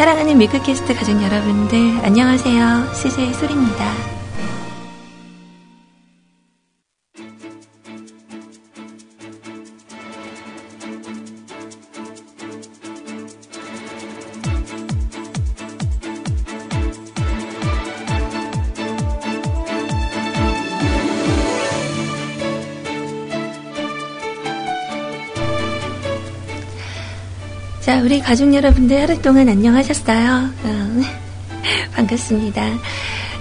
사랑하는 밀크캐스트 가족 여러분들, 안녕하세요. CJ 소리입니다. 우리 가족 여러분들 하루 동안 안녕하셨어요? 어, 반갑습니다.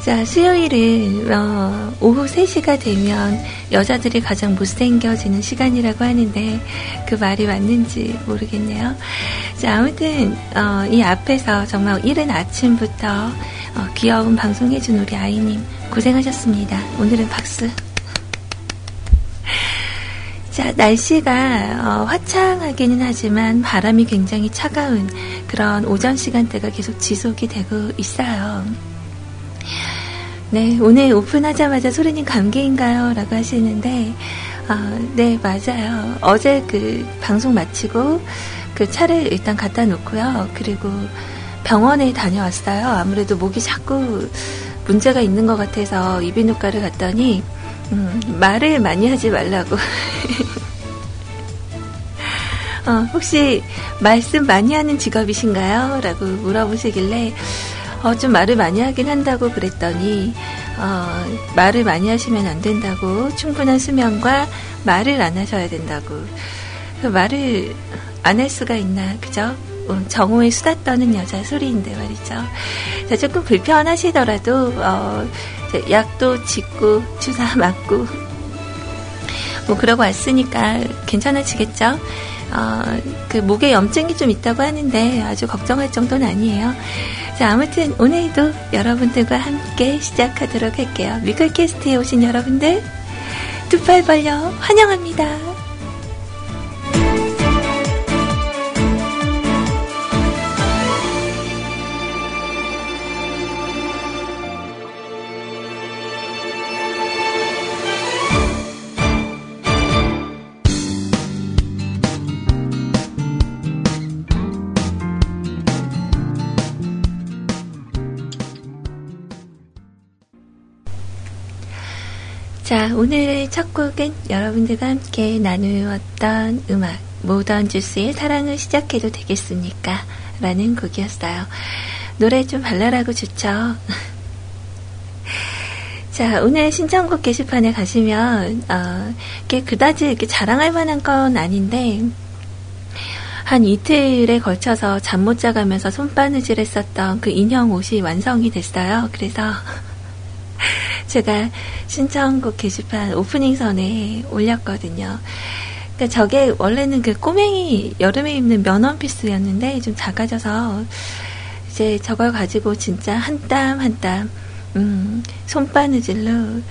자, 수요일은 어, 오후 3시가 되면 여자들이 가장 못생겨지는 시간이라고 하는데 그 말이 맞는지 모르겠네요. 자, 아무튼 어, 이 앞에서 정말 이른 아침부터 어, 귀여운 방송해준 우리 아이님 고생하셨습니다. 오늘은 박수. 자, 날씨가 어, 화창하기는 하지만 바람이 굉장히 차가운 그런 오전 시간대가 계속 지속이 되고 있어요. 네, 오늘 오픈하자마자 소리님 감기인가요? 라고 하시는데, 어, 네, 맞아요. 어제 그 방송 마치고 그 차를 일단 갖다 놓고요. 그리고 병원에 다녀왔어요. 아무래도 목이 자꾸 문제가 있는 것 같아서 이비인후과를 갔더니 음, 말을 많이 하지 말라고. 어, 혹시 말씀 많이 하는 직업이신가요? 라고 물어보시길래, 어, 좀 말을 많이 하긴 한다고 그랬더니, 어, 말을 많이 하시면 안 된다고, 충분한 수면과 말을 안 하셔야 된다고. 그 말을 안 할 수가 있나, 그죠? 어, 정오에 수다 떠는 여자 소리인데 말이죠. 자, 조금 불편하시더라도, 어, 약도 짓고 주사 맞고 뭐 그러고 왔으니까 괜찮아지겠죠. 어, 그 목에 염증이 좀 있다고 하는데 아주 걱정할 정도는 아니에요. 자, 아무튼 오늘도 여러분들과 함께 시작하도록 할게요. 미클캐스트에 오신 여러분들 두 팔 벌려 환영합니다. 자, 오늘의 첫 곡은 여러분들과 함께 나누었던 음악, 모던 주스의 사랑을 시작해도 되겠습니까? 라는 곡이었어요. 노래 좀 발랄하고 좋죠? 자, 오늘 신청곡 게시판에 가시면, 어, 이게 그다지 이렇게 자랑할 만한 건 아닌데, 한 이틀에 걸쳐서 잠 못 자가면서 손바느질 했었던 그 인형 옷이 완성이 됐어요. 그래서, 제가 신청곡 게시판 오프닝 선에 올렸거든요. 그러니까 저게 원래는 그 꼬맹이 여름에 입는 면 원 피스였는데 좀 작아져서 이제 저걸 가지고 진짜 한 땀 한 땀 음, 손바느질로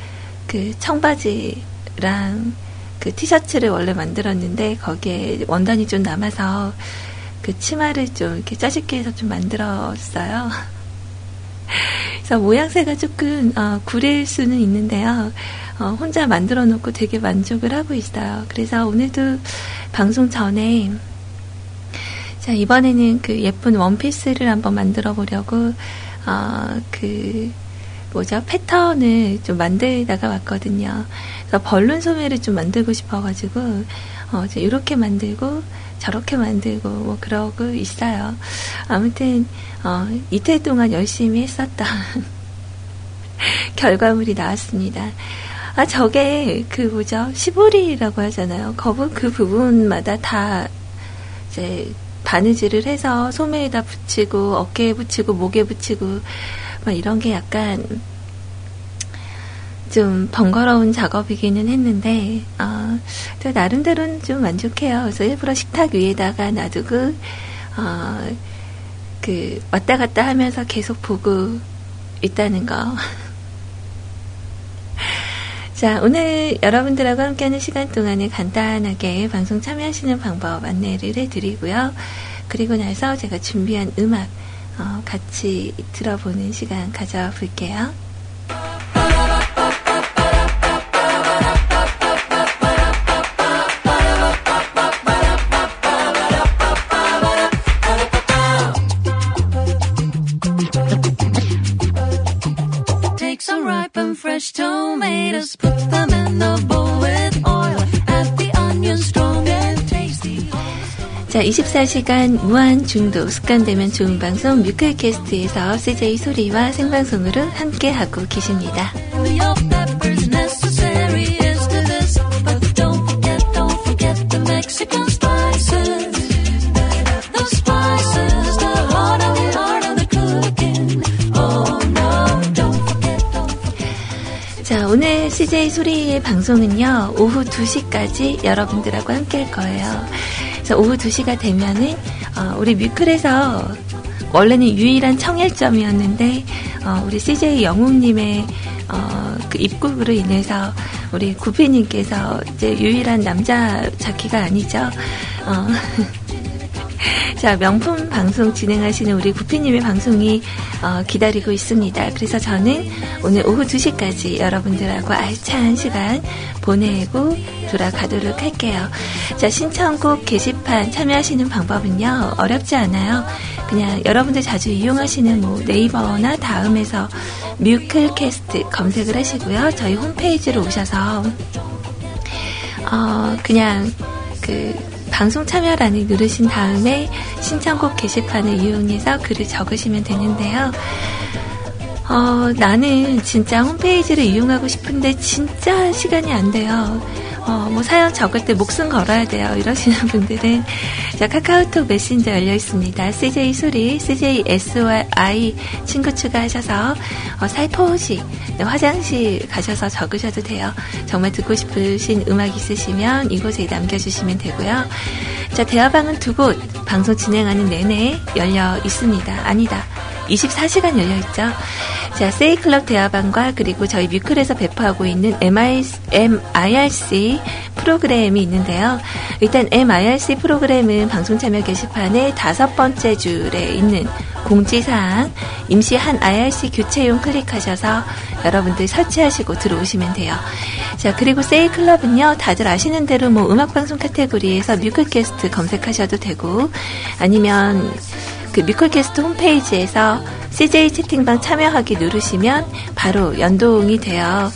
그 청바지랑 그 티셔츠를 원래 만들었는데 거기에 원단이 좀 남아서 그 치마를 좀 이렇게 짜집게 해서 좀 만들었어요. 그래서 모양새가 조금 어, 구릴 수는 있는데요. 어, 혼자 만들어 놓고 되게 만족을 하고 있어요. 그래서 오늘도 방송 전에 자 이번에는 그 예쁜 원피스를 한번 만들어 보려고 어, 그 뭐죠 패턴을 좀 만들다가 왔거든요. 그래서 벌룬 소매를 좀 만들고 싶어가지고 어, 이렇게 만들고 저렇게 만들고 뭐 그러고 있어요. 아무튼 어, 이틀 동안 열심히 했었던 결과물이 나왔습니다. 아, 저게 그 뭐죠? 시보리라고 하잖아요. 거부 그 부분마다 다 이제 바느질을 해서 소매에다 붙이고 어깨에 붙이고 목에 붙이고 막 이런 게 약간 좀 번거로운 작업이기는 했는데 어, 저 나름대로는 좀 만족해요. 그래서 일부러 식탁 위에다가 놔두고 어, 그 왔다 갔다 하면서 계속 보고 있다는 거. 자, 오늘 여러분들하고 함께하는 시간 동안에 간단하게 방송 참여하시는 방법 안내를 해드리고요. 그리고 나서 제가 준비한 음악 어, 같이 들어보는 시간 가져볼게요. 자, 24시간 무한 중독 습관되면 좋은 방송 뮤클캐스트에서 CJ 소리와 생방송으로 함께하고 계십니다. CJ 소리의 방송은요, 오후 2시까지 여러분들하고 함께 할 거예요. 그래서 오후 2시가 되면은, 어, 우리 뮤클에서 원래는 유일한 청일점이었는데, 어, 우리 CJ 영웅님의, 어, 그 입국으로 인해서 우리 구피님께서 이제 유일한 남자 자키가 아니죠. 어, 자, 명품 방송 진행하시는 우리 구피님의 방송이 어, 기다리고 있습니다. 그래서 저는 오늘 오후 2시까지 여러분들하고 알찬 시간 보내고 돌아가도록 할게요. 자, 신청곡 게시판 참여하시는 방법은요, 어렵지 않아요. 그냥 여러분들 자주 이용하시는 뭐 네이버나 다음에서 뮤클캐스트 검색을 하시고요. 저희 홈페이지로 오셔서 어, 그냥 그 방송 참여란을 누르신 다음에 신청곡 게시판을 이용해서 글을 적으시면 되는데요. 어, 나는 진짜 홈페이지를 이용하고 싶은데 진짜 시간이 안 돼요. 어, 뭐 사연 적을 때 목숨 걸어야 돼요. 이러시는 분들은 자, 카카오톡 메신저 열려 있습니다. CJ 소리, CJ SY 친구 추가하셔서 어, 살포시 네, 화장실 가셔서 적으셔도 돼요. 정말 듣고 싶으신 음악 있으시면 이곳에 남겨주시면 되고요. 자, 대화방은 두 곳 방송 진행하는 내내 열려 있습니다. 아니다. 24시간 열려 있죠. 자, 세이클럽 대화방과 그리고 저희 뮤클에서 배포하고 있는 MIRC 프로그램이 있는데요. 일단 MIRC 프로그램은 방송 참여 게시판의 다섯 번째 줄에 있는 공지사항 임시 한 IRC 교체용 클릭하셔서 여러분들 설치하시고 들어오시면 돼요. 자, 그리고 세이클럽은요, 다들 아시는 대로 뭐 음악방송 카테고리에서 뮤클캐스트 검색하셔도 되고, 아니면 그 뮤클캐스트 홈페이지에서 CJ 채팅방 참여하기 누르시면 바로 연동이 돼요.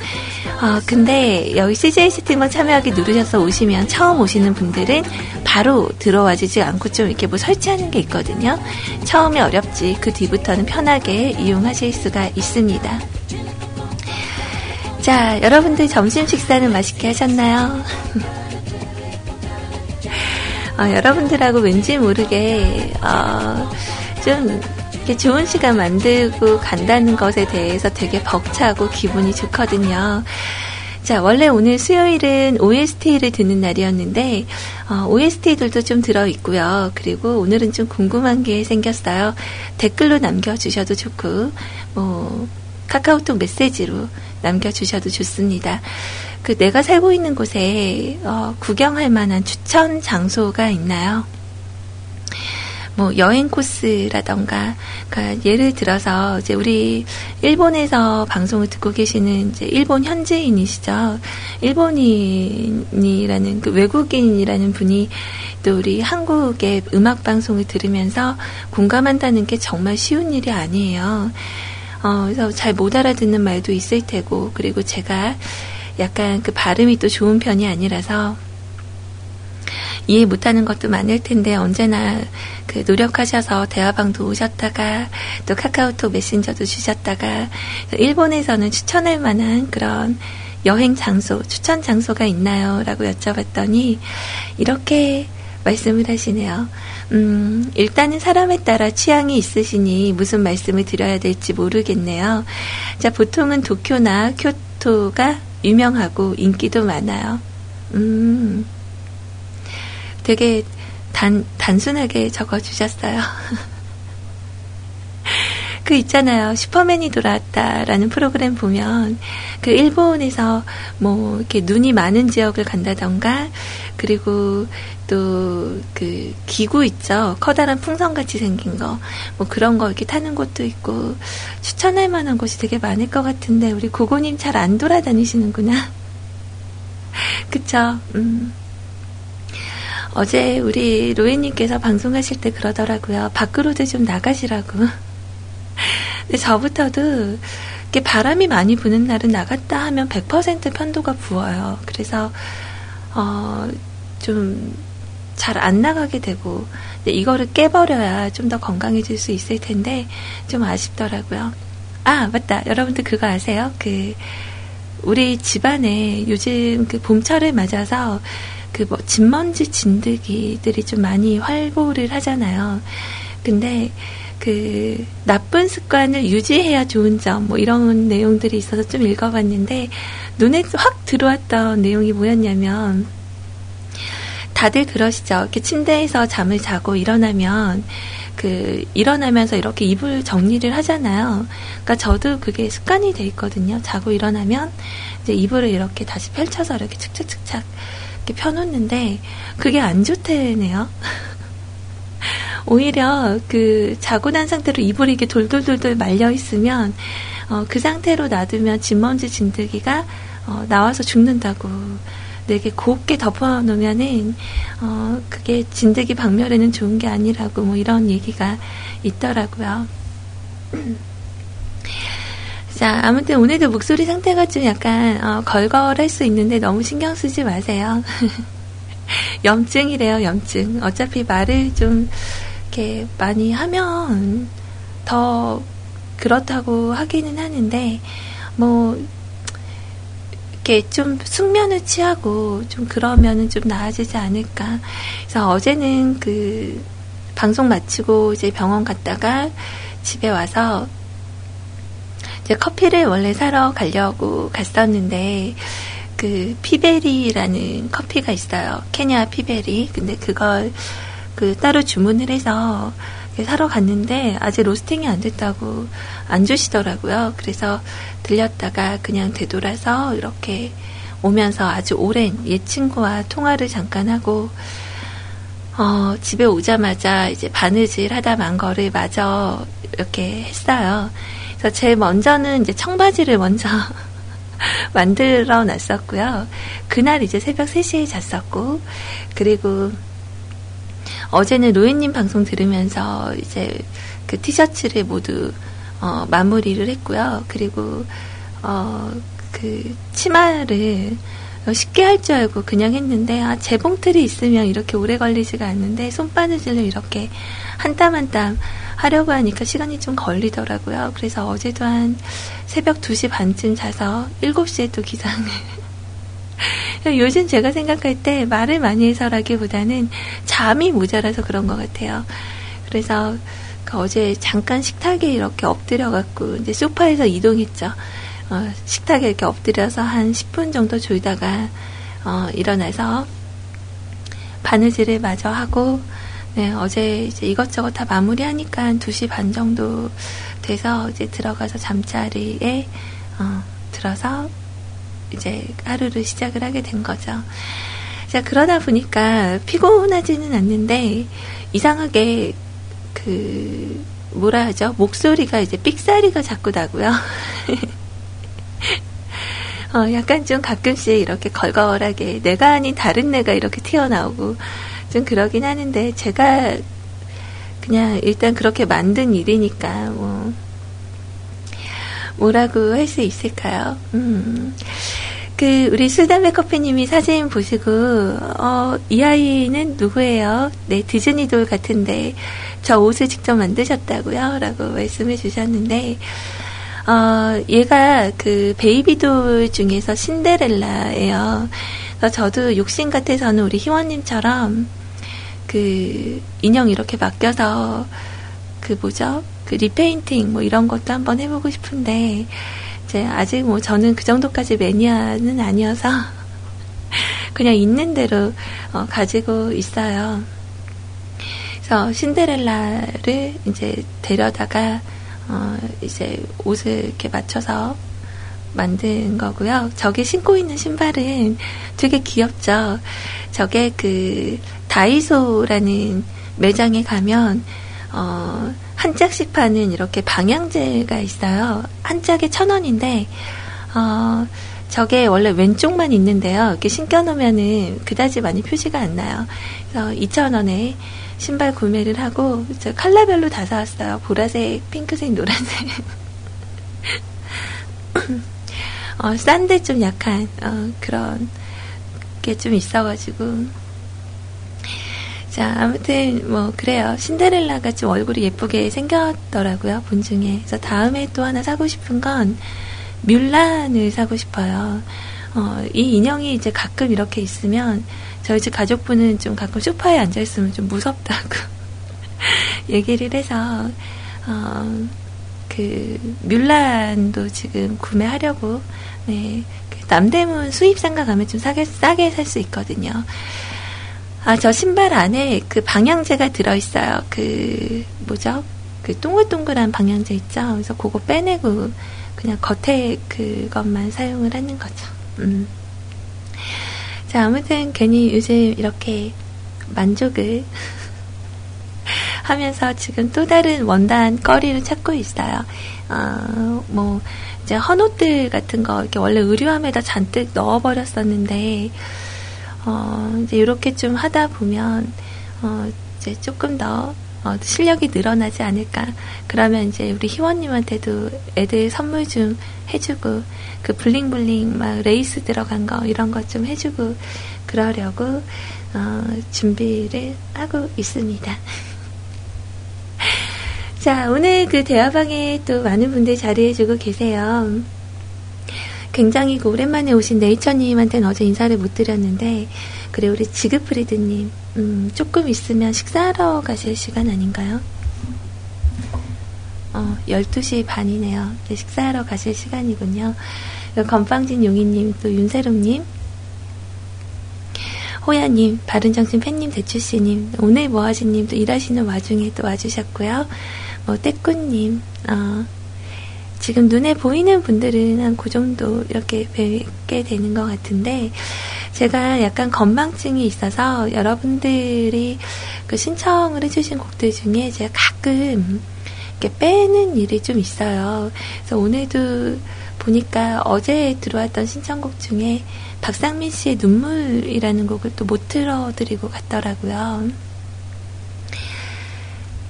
어, 근데 여기 CJ 채팅방 참여하기 누르셔서 오시면 처음 오시는 분들은 바로 들어와 주지 않고 좀 이렇게 뭐 설치하는 게 있거든요. 처음에 어렵지. 그 뒤부터는 편하게 이용하실 수가 있습니다. 자, 여러분들 점심 식사는 맛있게 하셨나요? 어, 여러분들하고 왠지 모르게 어, 좀 이렇게 좋은 시간 만들고 간다는 것에 대해서 되게 벅차고 기분이 좋거든요. 자, 원래 오늘 수요일은 OST를 듣는 날이었는데, 어, OST들도 좀 들어있고요. 그리고 오늘은 좀 궁금한 게 생겼어요. 댓글로 남겨주셔도 좋고, 뭐, 카카오톡 메시지로 남겨주셔도 좋습니다. 그 내가 살고 있는 곳에 어, 구경할 만한 추천 장소가 있나요? 뭐 여행 코스라던가 그러니까 예를 들어서 이제 우리 일본에서 방송을 듣고 계시는 이제 일본 현지인이시죠. 일본인이라는 그 외국인이라는 분이 또 우리 한국의 음악 방송을 들으면서 공감한다는 게 정말 쉬운 일이 아니에요. 어, 그래서 잘 못 알아듣는 말도 있을 테고, 그리고 제가 약간 그 발음이 또 좋은 편이 아니라서, 이해 못하는 것도 많을 텐데 언제나 그 노력하셔서 대화방도 오셨다가 또 카카오톡 메신저도 주셨다가 일본에서는 추천할 만한 그런 여행 장소, 추천 장소가 있나요? 라고 여쭤봤더니 이렇게 말씀을 하시네요. 음, 일단은 사람에 따라 취향이 있으시니 무슨 말씀을 드려야 될지 모르겠네요. 자, 보통은 도쿄나 쿄토가 유명하고 인기도 많아요. 음, 되게 단, 단순하게 적어주셨어요. 그 있잖아요. 슈퍼맨이 돌아왔다라는 프로그램 보면 그 일본에서 뭐 이렇게 눈이 많은 지역을 간다던가 그리고 또 그 기구 있죠. 커다란 풍선 같이 생긴 거. 뭐 그런 거 이렇게 타는 곳도 있고 추천할 만한 곳이 되게 많을 것 같은데 우리 고고님 잘 안 돌아다니시는구나. 그쵸? 음. 어제 우리 로이님께서 방송하실 때 그러더라고요. 밖으로도 좀 나가시라고. 근데 저부터도 이렇게 바람이 많이 부는 날은 나갔다 하면 100% 편도가 부어요. 그래서 어, 좀 잘 안 나가게 되고 이거를 깨버려야 좀 더 건강해질 수 있을 텐데 좀 아쉽더라고요. 아 맞다 여러분들 그거 아세요? 그 우리 집안에 요즘 그 봄철을 맞아서 그 뭐 진먼지 진드기들이 좀 많이 활보를 하잖아요. 근데 그 나쁜 습관을 유지해야 좋은 점 뭐 이런 내용들이 있어서 좀 읽어봤는데 눈에 확 들어왔던 내용이 뭐였냐면 다들 그러시죠. 이렇게 침대에서 잠을 자고 일어나면 그 일어나면서 이렇게 이불 정리를 하잖아요. 그러니까 저도 그게 습관이 돼 있거든요. 자고 일어나면 이제 이불을 이렇게 다시 펼쳐서 이렇게 착착착착 이렇게 펴놓는데 그게 안 좋대네요. 오히려 그 자고 난 상태로 이불이 이렇게 돌돌돌돌 말려 있으면 어, 그 상태로 놔두면 진먼지 진드기가 어, 나와서 죽는다고. 되게 곱게 덮어놓으면은 어, 그게 진드기 박멸에는 좋은 게 아니라고 뭐 이런 얘기가 있더라고요. 자, 아무튼 오늘도 목소리 상태가 좀 약간 어, 걸걸할 수 있는데 너무 신경 쓰지 마세요. 염증이래요, 염증. 어차피 말을 좀 이렇게 많이 하면 더 그렇다고 하기는 하는데, 뭐, 이렇게 좀 숙면을 취하고 좀 그러면은 좀 나아지지 않을까. 그래서 어제는 그 방송 마치고 이제 병원 갔다가 집에 와서 이제 커피를 원래 사러 가려고 갔었는데 그 피베리라는 커피가 있어요. 케냐 피베리. 근데 그걸 그 따로 주문을 해서 사러 갔는데 아직 로스팅이 안 됐다고 안 주시더라고요. 그래서 들렸다가 그냥 되돌아서 이렇게 오면서 아주 오랜 옛 친구와 통화를 잠깐 하고 어, 집에 오자마자 이제 바느질 하다 만 거를 마저 이렇게 했어요. 그래서 제일 먼저는 이제 청바지를 먼저 만들어 놨었고요. 그날 이제 새벽 3시에 잤었고, 그리고 어제는 로이님 방송 들으면서 이제 그 티셔츠를 모두 어, 마무리를 했고요. 그리고 어, 그 치마를 쉽게 할 줄 알고 그냥 했는데 아, 재봉틀이 있으면 이렇게 오래 걸리지가 않는데 손바느질로 이렇게 한 땀 한 땀 하려고 하니까 시간이 좀 걸리더라고요. 그래서 어제도 한 새벽 2시 반쯤 자서 7시에 또 기상을 요즘 제가 생각할 때 말을 많이 해서라기보다는 잠이 모자라서 그런 것 같아요. 그래서 그 어제 잠깐 식탁에 이렇게 엎드려갖고 이제 소파에서 이동했죠. 어, 식탁에 이렇게 엎드려서 한 10분 정도 졸다가 어, 일어나서 바느질을 마저 하고 네, 어제 이제 이것저것 다 마무리하니까 한 2시 반 정도 돼서 이제 들어가서 잠자리에 어, 들어서 이제 하루를 시작을 하게 된 거죠. 자, 그러다 보니까 피곤하지는 않는데 이상하게 그 뭐라 하죠? 목소리가 이제 삑사리가 자꾸 나고요. 어, 약간 좀 가끔씩 이렇게 걸걸하게 내가 아닌 다른 내가 이렇게 튀어나오고 좀 그러긴 하는데 제가 그냥 일단 그렇게 만든 일이니까 뭐 뭐라고 할 수 있을까요? 음. 그 우리 술담배 커피님이 사진 보시고 어, 이 아이는 누구예요? 네 디즈니 돌 같은데 저 옷을 직접 만드셨다고요?라고 말씀해 주셨는데 어, 얘가 그 베이비돌 중에서 신데렐라예요. 그래서 저도 욕심 같아서는 우리 희원님처럼 그 인형 이렇게 맡겨서 그 뭐죠? 그 리페인팅 뭐 이런 것도 한번 해보고 싶은데 이제 아직 뭐 저는 그 정도까지 매니아는 아니어서 그냥 있는 대로 어, 가지고 있어요. 그래서 신데렐라를 이제 데려다가 어, 이제 옷을 이렇게 맞춰서 만든 거고요. 저게 신고 있는 신발은 되게 귀엽죠. 저게 그 다이소라는 매장에 가면 어, 한 짝씩 파는 이렇게 방향제가 있어요. 한 짝에 천 원인데 어, 저게 원래 왼쪽만 있는데요. 이렇게 신겨놓으면은 그다지 많이 표시가 안 나요. 그래서 2,000원에 신발 구매를 하고, 저 컬러별로 다 사왔어요. 보라색, 핑크색, 노란색. 어, 싼데 좀 약한, 어, 그런 게 좀 있어가지고. 자, 아무튼, 뭐, 그래요. 신데렐라가 좀 얼굴이 예쁘게 생겼더라고요, 본 중에. 그래서 다음에 또 하나 사고 싶은 건, 뮬란을 사고 싶어요. 어, 이 인형이 이제 가끔 이렇게 있으면, 저희 집 가족분은 좀 가끔 소파에 앉아 있으면 좀 무섭다고 얘기를 해서, 어, 그, 뮬란도 지금 구매하려고, 네. 그 남대문 수입상가 가면 좀 싸게, 싸게 살 수 있거든요. 아, 저 신발 안에 그 방향제가 들어있어요. 그, 뭐죠? 그 동글동글한 방향제 있죠? 그래서 그거 빼내고 그냥 겉에 그것만 사용을 하는 거죠. 음. 자, 아무튼 괜히 요즘 이렇게 만족을 하면서 지금 또 다른 원단 거리를 찾고 있어요. 어, 뭐, 이제 헌옷들 같은 거 이렇게 원래 의류함에다 잔뜩 넣어버렸었는데, 어, 이제 이렇게 좀 하다 보면, 어, 이제 조금 더, 어, 실력이 늘어나지 않을까. 그러면 이제 우리 희원님한테도 애들 선물 좀 해주고, 그 bling bling 막 레이스 들어간 거, 이런 거좀 해주고, 그러려고, 어, 준비를 하고 있습니다. 자, 오늘 그 대화방에 또 많은 분들 자리해주고 계세요. 굉장히 그 오랜만에 오신 네이처님한테는 어제 인사를 못 드렸는데, 그래, 우리 지그프리드님, 음, 조금 있으면 식사하러 가실 시간 아닌가요? 어, 12시 반이네요. 이제 식사하러 가실 시간이군요. 건빵진 용이님, 또 윤세롱님, 호야님, 바른정신 팬님, 대추씨님, 오늘 뭐하시님, 또 일하시는 와중에 또 와주셨고요. 뭐, 떼꾸님, 어, 지금 눈에 보이는 분들은 한 그 정도 이렇게 뵙게 되는 것 같은데, 제가 약간 건망증이 있어서 여러분들이 그 신청을 해주신 곡들 중에 제가 가끔 이렇게 빼는 일이 좀 있어요. 그래서 오늘도 보니까 어제 들어왔던 신청곡 중에 박상민 씨의 눈물이라는 곡을 또 못 틀어드리고 갔더라고요.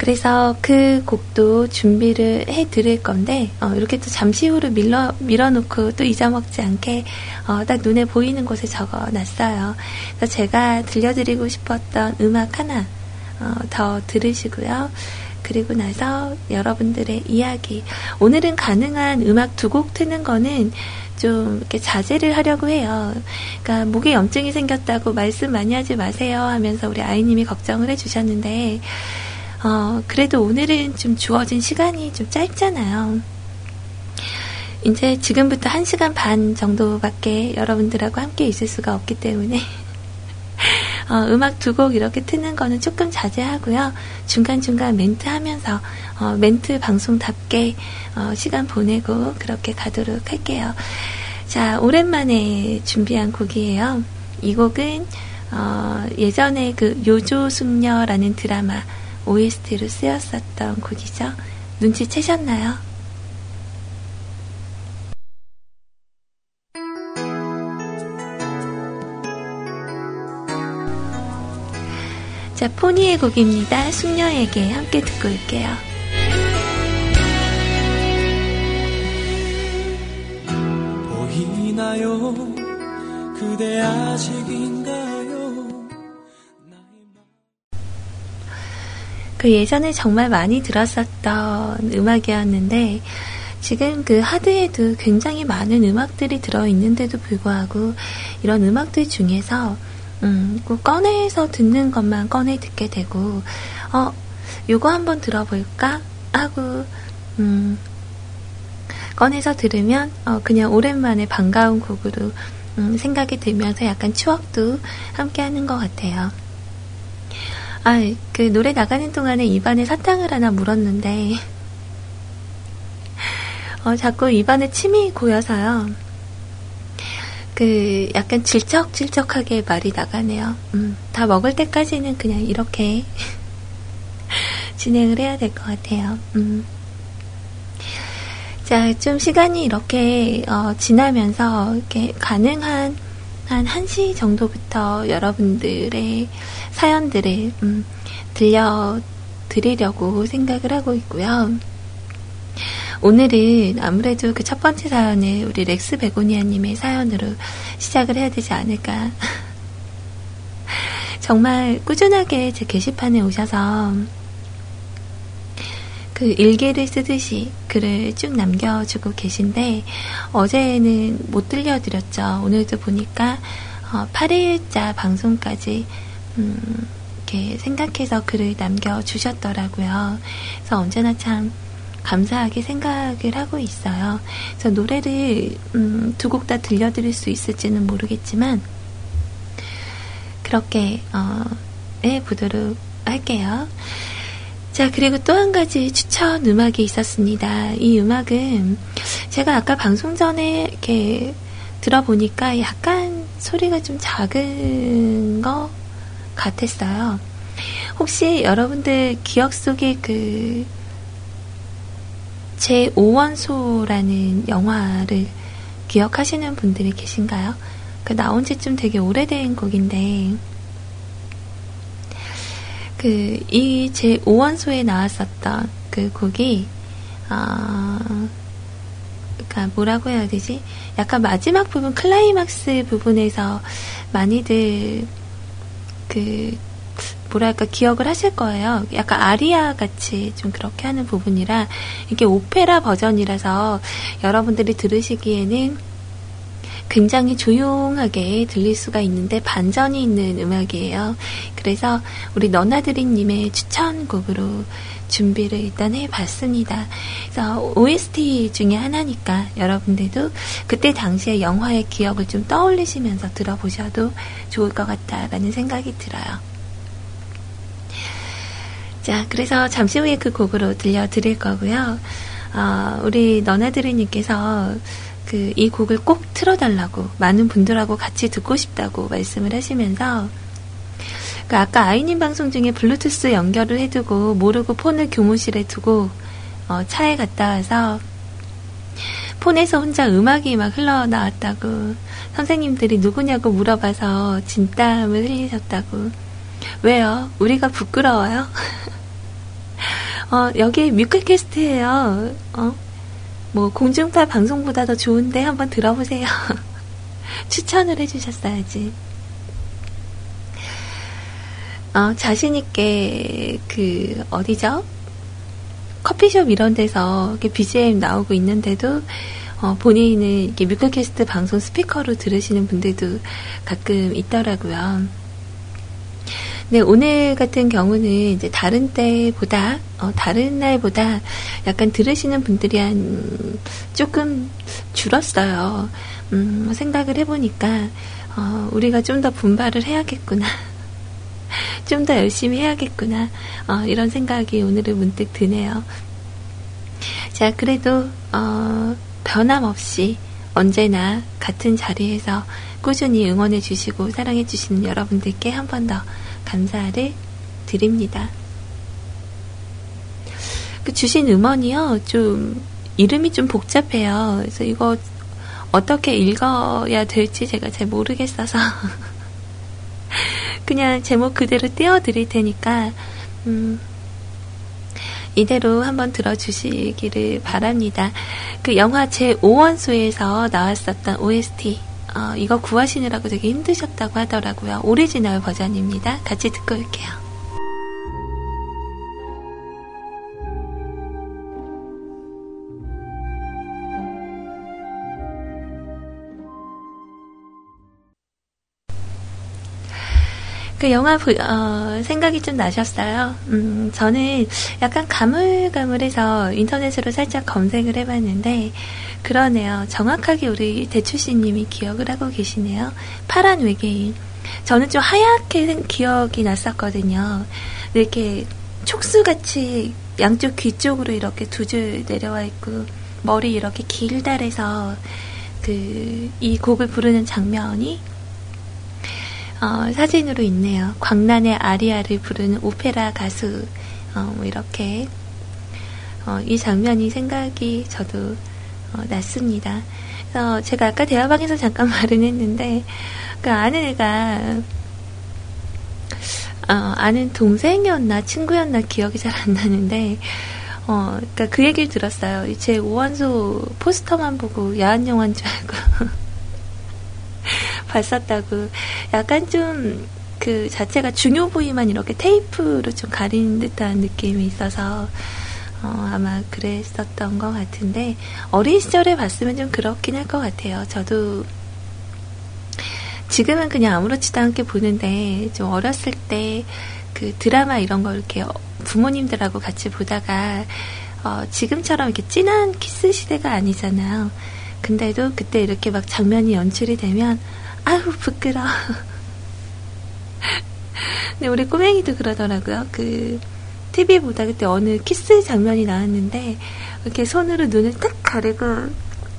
그래서 그 곡도 준비를 해 드릴 건데, 어, 이렇게 또 잠시 후로 밀어, 밀어놓고 또 잊어먹지 않게, 어, 딱 눈에 보이는 곳에 적어 놨어요. 그래서 제가 들려드리고 싶었던 음악 하나, 어, 더 들으시고요. 그리고 나서 여러분들의 이야기. 오늘은 가능한 음악 두 곡 트는 거는 좀 이렇게 자제를 하려고 해요. 그러니까 목에 염증이 생겼다고 말씀 많이 하지 마세요 하면서 우리 아이님이 걱정을 해주셨는데, 어, 그래도 오늘은 좀 주어진 시간이 좀 짧잖아요. 이제 지금부터 한 시간 반 정도밖에 여러분들하고 함께 있을 수가 없기 때문에 어, 음악 두 곡 이렇게 트는 거는 조금 자제하고요. 중간중간 멘트 하면서 어, 멘트 방송답게 어, 시간 보내고 그렇게 가도록 할게요. 자, 오랜만에 준비한 곡이에요. 이 곡은 어, 예전에 그 요조숙녀라는 드라마 OST로 쓰였었던 곡이죠. 눈치채셨나요? 자, 포니의 곡입니다. 숙녀에게 함께 듣고 올게요. 보이나요 그대 아직인가 그 예전에 정말 많이 들었었던 음악이었는데 지금 그 하드에도 굉장히 많은 음악들이 들어있는데도 불구하고 이런 음악들 중에서 음, 꼭 꺼내서 듣는 것만 꺼내 듣게 되고 어, 요거 한번 들어볼까? 하고 음, 꺼내서 들으면 어, 그냥 오랜만에 반가운 곡으로 음, 생각이 들면서 약간 추억도 함께 하는 것 같아요. 아, 그 노래 나가는 동안에 입안에 사탕을 하나 물었는데, 어, 자꾸 입안에 침이 고여서요. 그, 약간 질척질척하게 말이 나가네요. 음, 다 먹을 때까지는 그냥 이렇게 진행을 해야 될 것 같아요. 음. 자, 좀 시간이 이렇게, 어, 지나면서, 이렇게 가능한 한 1시 정도부터 여러분들의 사연들을 음, 들려드리려고 생각을 하고 있고요. 오늘은 아무래도 그 첫 번째 사연을 우리 렉스 베고니아님의 사연으로 시작을 해야 되지 않을까. 정말 꾸준하게 제 게시판에 오셔서 그 일기를 쓰듯이 글을 쭉 남겨주고 계신데 어제는 못 들려드렸죠. 오늘도 보니까 어, 8일자 방송까지 음, 이렇게 생각해서 글을 남겨주셨더라고요. 그래서 언제나 참 감사하게 생각을 하고 있어요. 그래서 노래를 음, 두 곡 다 들려드릴 수 있을지는 모르겠지만 그렇게 어, 해보도록 할게요. 자, 그리고 또 한 가지 추천 음악이 있었습니다. 이 음악은 제가 아까 방송 전에 이렇게 들어보니까 약간 소리가 좀 작은 것 같았어요. 혹시 여러분들 기억 속에 그 제 5원소라는 영화를 기억하시는 분들이 계신가요? 그 나온 지 좀 되게 오래된 곡인데 그, 이 제 5원소에 나왔었던 그 곡이, 아, 그니까 뭐라고 해야 되지? 약간 마지막 부분, 클라이막스 부분에서 많이들 그, 뭐랄까, 기억을 하실 거예요. 약간 아리아 같이 좀 그렇게 하는 부분이라, 이게 오페라 버전이라서 여러분들이 들으시기에는 굉장히 조용하게 들릴 수가 있는데 반전이 있는 음악이에요. 그래서 우리 너나드리님의 추천곡으로 준비를 일단 해봤습니다. 그래서 OST 중에 하나니까 여러분들도 그때 당시의 영화의 기억을 좀 떠올리시면서 들어보셔도 좋을 것 같다라는 생각이 들어요. 자, 그래서 잠시 후에 그 곡으로 들려드릴 거고요. 어, 우리 너나드리님께서 그 이 곡을 꼭 틀어달라고 많은 분들하고 같이 듣고 싶다고 말씀을 하시면서 그 아까 아이님 방송 중에 블루투스 연결을 해두고 모르고 폰을 교무실에 두고 어, 차에 갔다 와서 폰에서 혼자 음악이 막 흘러나왔다고 선생님들이 누구냐고 물어봐서 진땀을 흘리셨다고 왜요? 우리가 부끄러워요? 어, 여기 뮤클캐스트예요. 어? 뭐 공중파 방송보다 더 좋은데 한번 들어보세요. 추천을 해주셨어야지. 어, 자신있게, 그, 어디죠? 커피숍 이런 데서 BGM 나오고 있는데도, 어, 본인은 이렇게 뮤클캐스트 방송 스피커로 들으시는 분들도 가끔 있더라고요. 네, 오늘 같은 경우는 이제 다른 때보다, 어, 다른 날보다 약간 들으시는 분들이 한 조금 줄었어요. 음, 생각을 해보니까, 어, 우리가 좀 더 분발을 해야겠구나. 좀 더 열심히 해야겠구나. 어, 이런 생각이 오늘은 문득 드네요. 자, 그래도, 어, 변함없이 언제나 같은 자리에서 꾸준히 응원해 주시고 사랑해 주시는 여러분들께 한 번 더 감사를 드립니다. 그 주신 음원이요, 좀, 이름이 좀 복잡해요. 그래서 이거 어떻게 읽어야 될지 제가 잘 모르겠어서. 그냥 제목 그대로 띄워드릴 테니까, 음, 이대로 한번 들어주시기를 바랍니다. 그 영화 제 5원소에서 나왔었던 OST, 어, 이거 구하시느라고 되게 힘드셨다고 하더라고요. 오리지널 버전입니다. 같이 듣고 올게요. 그 영화 보- 어, 생각이 좀 나셨어요. 음, 저는 약간 가물가물해서 인터넷으로 살짝 검색을 해봤는데 그러네요. 정확하게 우리 대추씨님이 기억을 하고 계시네요. 파란 외계인. 저는 좀 하얗게 생- 기억이 났었거든요. 이렇게 촉수같이 양쪽 귀 쪽으로 이렇게 두 줄 내려와 있고 머리 이렇게 길다래서 그 이 곡을 부르는 장면이 어, 사진으로 있네요. 광란의 아리아를 부르는 오페라 가수, 어, 뭐 이렇게, 어, 이 장면이 생각이 저도, 어, 났습니다. 그래서 제가 아까 대화방에서 잠깐 말은 했는데, 그 아는 애가, 어, 아는 동생이었나 친구였나 기억이 잘 안 나는데, 어, 그니까 그 얘기를 들었어요. 제 오원소 포스터만 보고 야한 영화인 줄 알고. 봤었다고. 약간 좀 그 자체가 중요 부위만 이렇게 테이프로 좀 가린 듯한 느낌이 있어서 어, 아마 그랬었던 것 같은데 어린 시절에 봤으면 좀 그렇긴 할 것 같아요. 저도 지금은 그냥 아무렇지도 않게 보는데 좀 어렸을 때 그 드라마 이런 거 이렇게 부모님들하고 같이 보다가 어, 지금처럼 이렇게 진한 키스 시대가 아니잖아요. 근데도 그때 이렇게 막 장면이 연출이 되면 아유 부끄러. 근데 우리 꼬맹이도 그러더라고요. 그 TV 보다 그때 어느 키스 장면이 나왔는데 이렇게 손으로 눈을 딱 가리고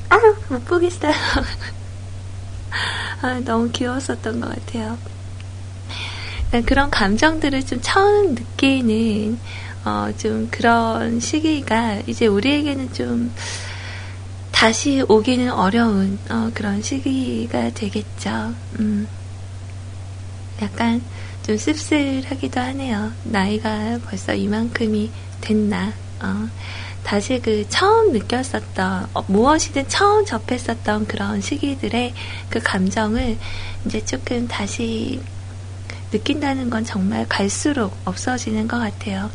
아유 못 보겠어요. 아, 너무 귀여웠었던 것 같아요. 그런 감정들을 좀 처음 느끼는 어, 좀 그런 시기가 이제 우리에게는 좀 다시 오기는 어려운 어, 그런 시기가 되겠죠. 음. 약간 좀 씁쓸하기도 하네요. 나이가 벌써 이만큼이 됐나. 어, 다시 그 처음 느꼈었던 어, 무엇이든 처음 접했었던 그런 시기들의 그 감정을 이제 조금 다시 느낀다는 건 정말 갈수록 없어지는 것 같아요.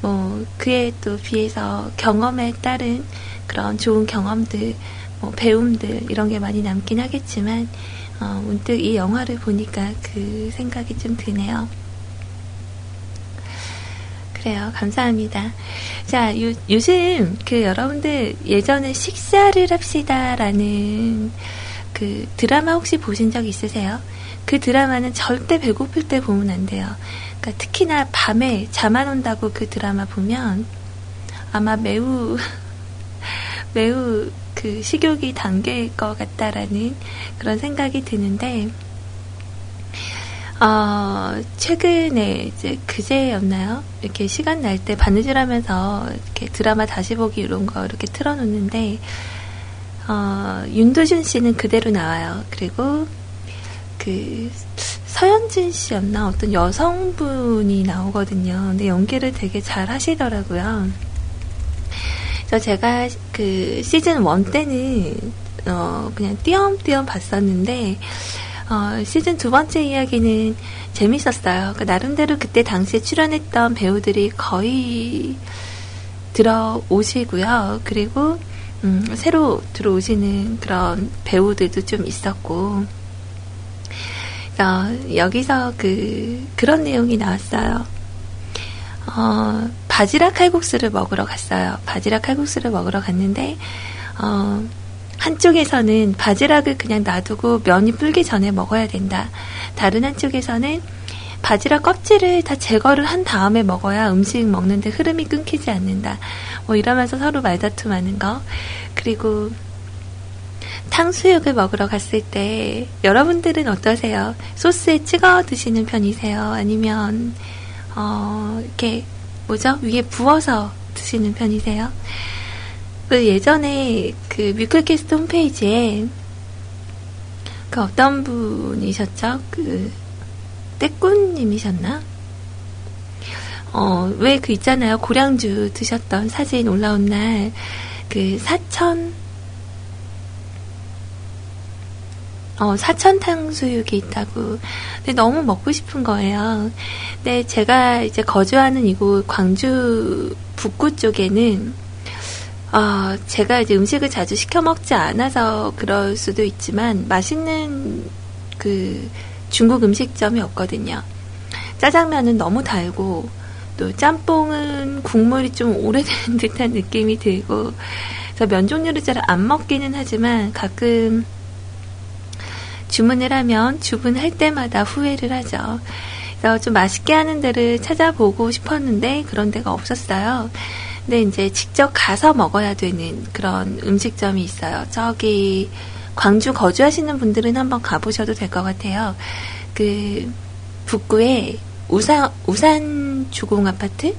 뭐 그에 또 비해서 경험에 따른 그런 좋은 경험들, 뭐 배움들 이런 게 많이 남긴 하겠지만 어, 문득 이 영화를 보니까 그 생각이 좀 드네요. 그래요. 감사합니다. 자, 요, 요즘 그 여러분들 예전에 식사를 합시다라는 그 드라마 혹시 보신 적 있으세요? 그 드라마는 절대 배고플 때 보면 안 돼요. 그러니까 특히나 밤에 잠 안 온다고 그 드라마 보면 아마 매우 매우 그 식욕이 당길 것 같다라는 그런 생각이 드는데 어, 최근에 이제 그제였나요? 이렇게 시간 날 때 바느질 하면서 이렇게 드라마 다시 보기 이런 거 이렇게 틀어놓는데, 어, 윤도준 씨는 그대로 나와요. 그리고 그 서현진 씨였나? 어떤 여성분이 나오거든요. 근데 연기를 되게 잘 하시더라고요. 그래서 제가 그 시즌 1 때는 어, 그냥 띄엄띄엄 봤었는데, 어, 시즌 두 번째 이야기는 재밌었어요. 그 나름대로 그때 당시에 출연했던 배우들이 거의 들어오시고요. 그리고 음, 새로 들어오시는 그런 배우들도 좀 있었고, 어, 여기서 그 그런 내용이 나왔어요. 어, 바지락 칼국수를 먹으러 갔어요. 바지락 칼국수를 먹으러 갔는데, 어, 한쪽에서는 바지락을 그냥 놔두고 면이 불기 전에 먹어야 된다. 다른 한쪽에서는 바지락 껍질을 다 제거를 한 다음에 먹어야 음식 먹는데 흐름이 끊기지 않는다. 뭐 이러면서 서로 말다툼하는 거. 그리고 탕수육을 먹으러 갔을 때 여러분들은 어떠세요? 소스에 찍어 드시는 편이세요? 아니면 어, 이렇게 뭐죠? 위에 부어서 드시는 편이세요? 그 예전에 그 뮤클캐스트 홈페이지에 그 어떤 분이셨죠? 그 떼꾼님이셨나? 어, 왜 그 있잖아요. 고량주 드셨던 사진 올라온 날, 그 사천, 어, 사천 탕수육이 있다고. 근데 너무 먹고 싶은 거예요. 근데 제가 이제 거주하는 이곳 광주 북구 쪽에는 어, 제가 이제 음식을 자주 시켜 먹지 않아서 그럴 수도 있지만 맛있는 그 중국 음식점이 없거든요. 짜장면은 너무 달고 또 짬뽕은 국물이 좀 오래된 듯한 느낌이 들고 그래서 면 종류를 잘 안 먹기는 하지만 가끔 주문을 하면 주문할 때마다 후회를 하죠. 그래서 좀 맛있게 하는 데를 찾아보고 싶었는데 그런 데가 없었어요. 근데 이제 직접 가서 먹어야 되는 그런 음식점이 있어요. 저기 광주 거주하시는 분들은 한번 가보셔도 될 것 같아요. 그 북구에 우산 우산 주공 아파트,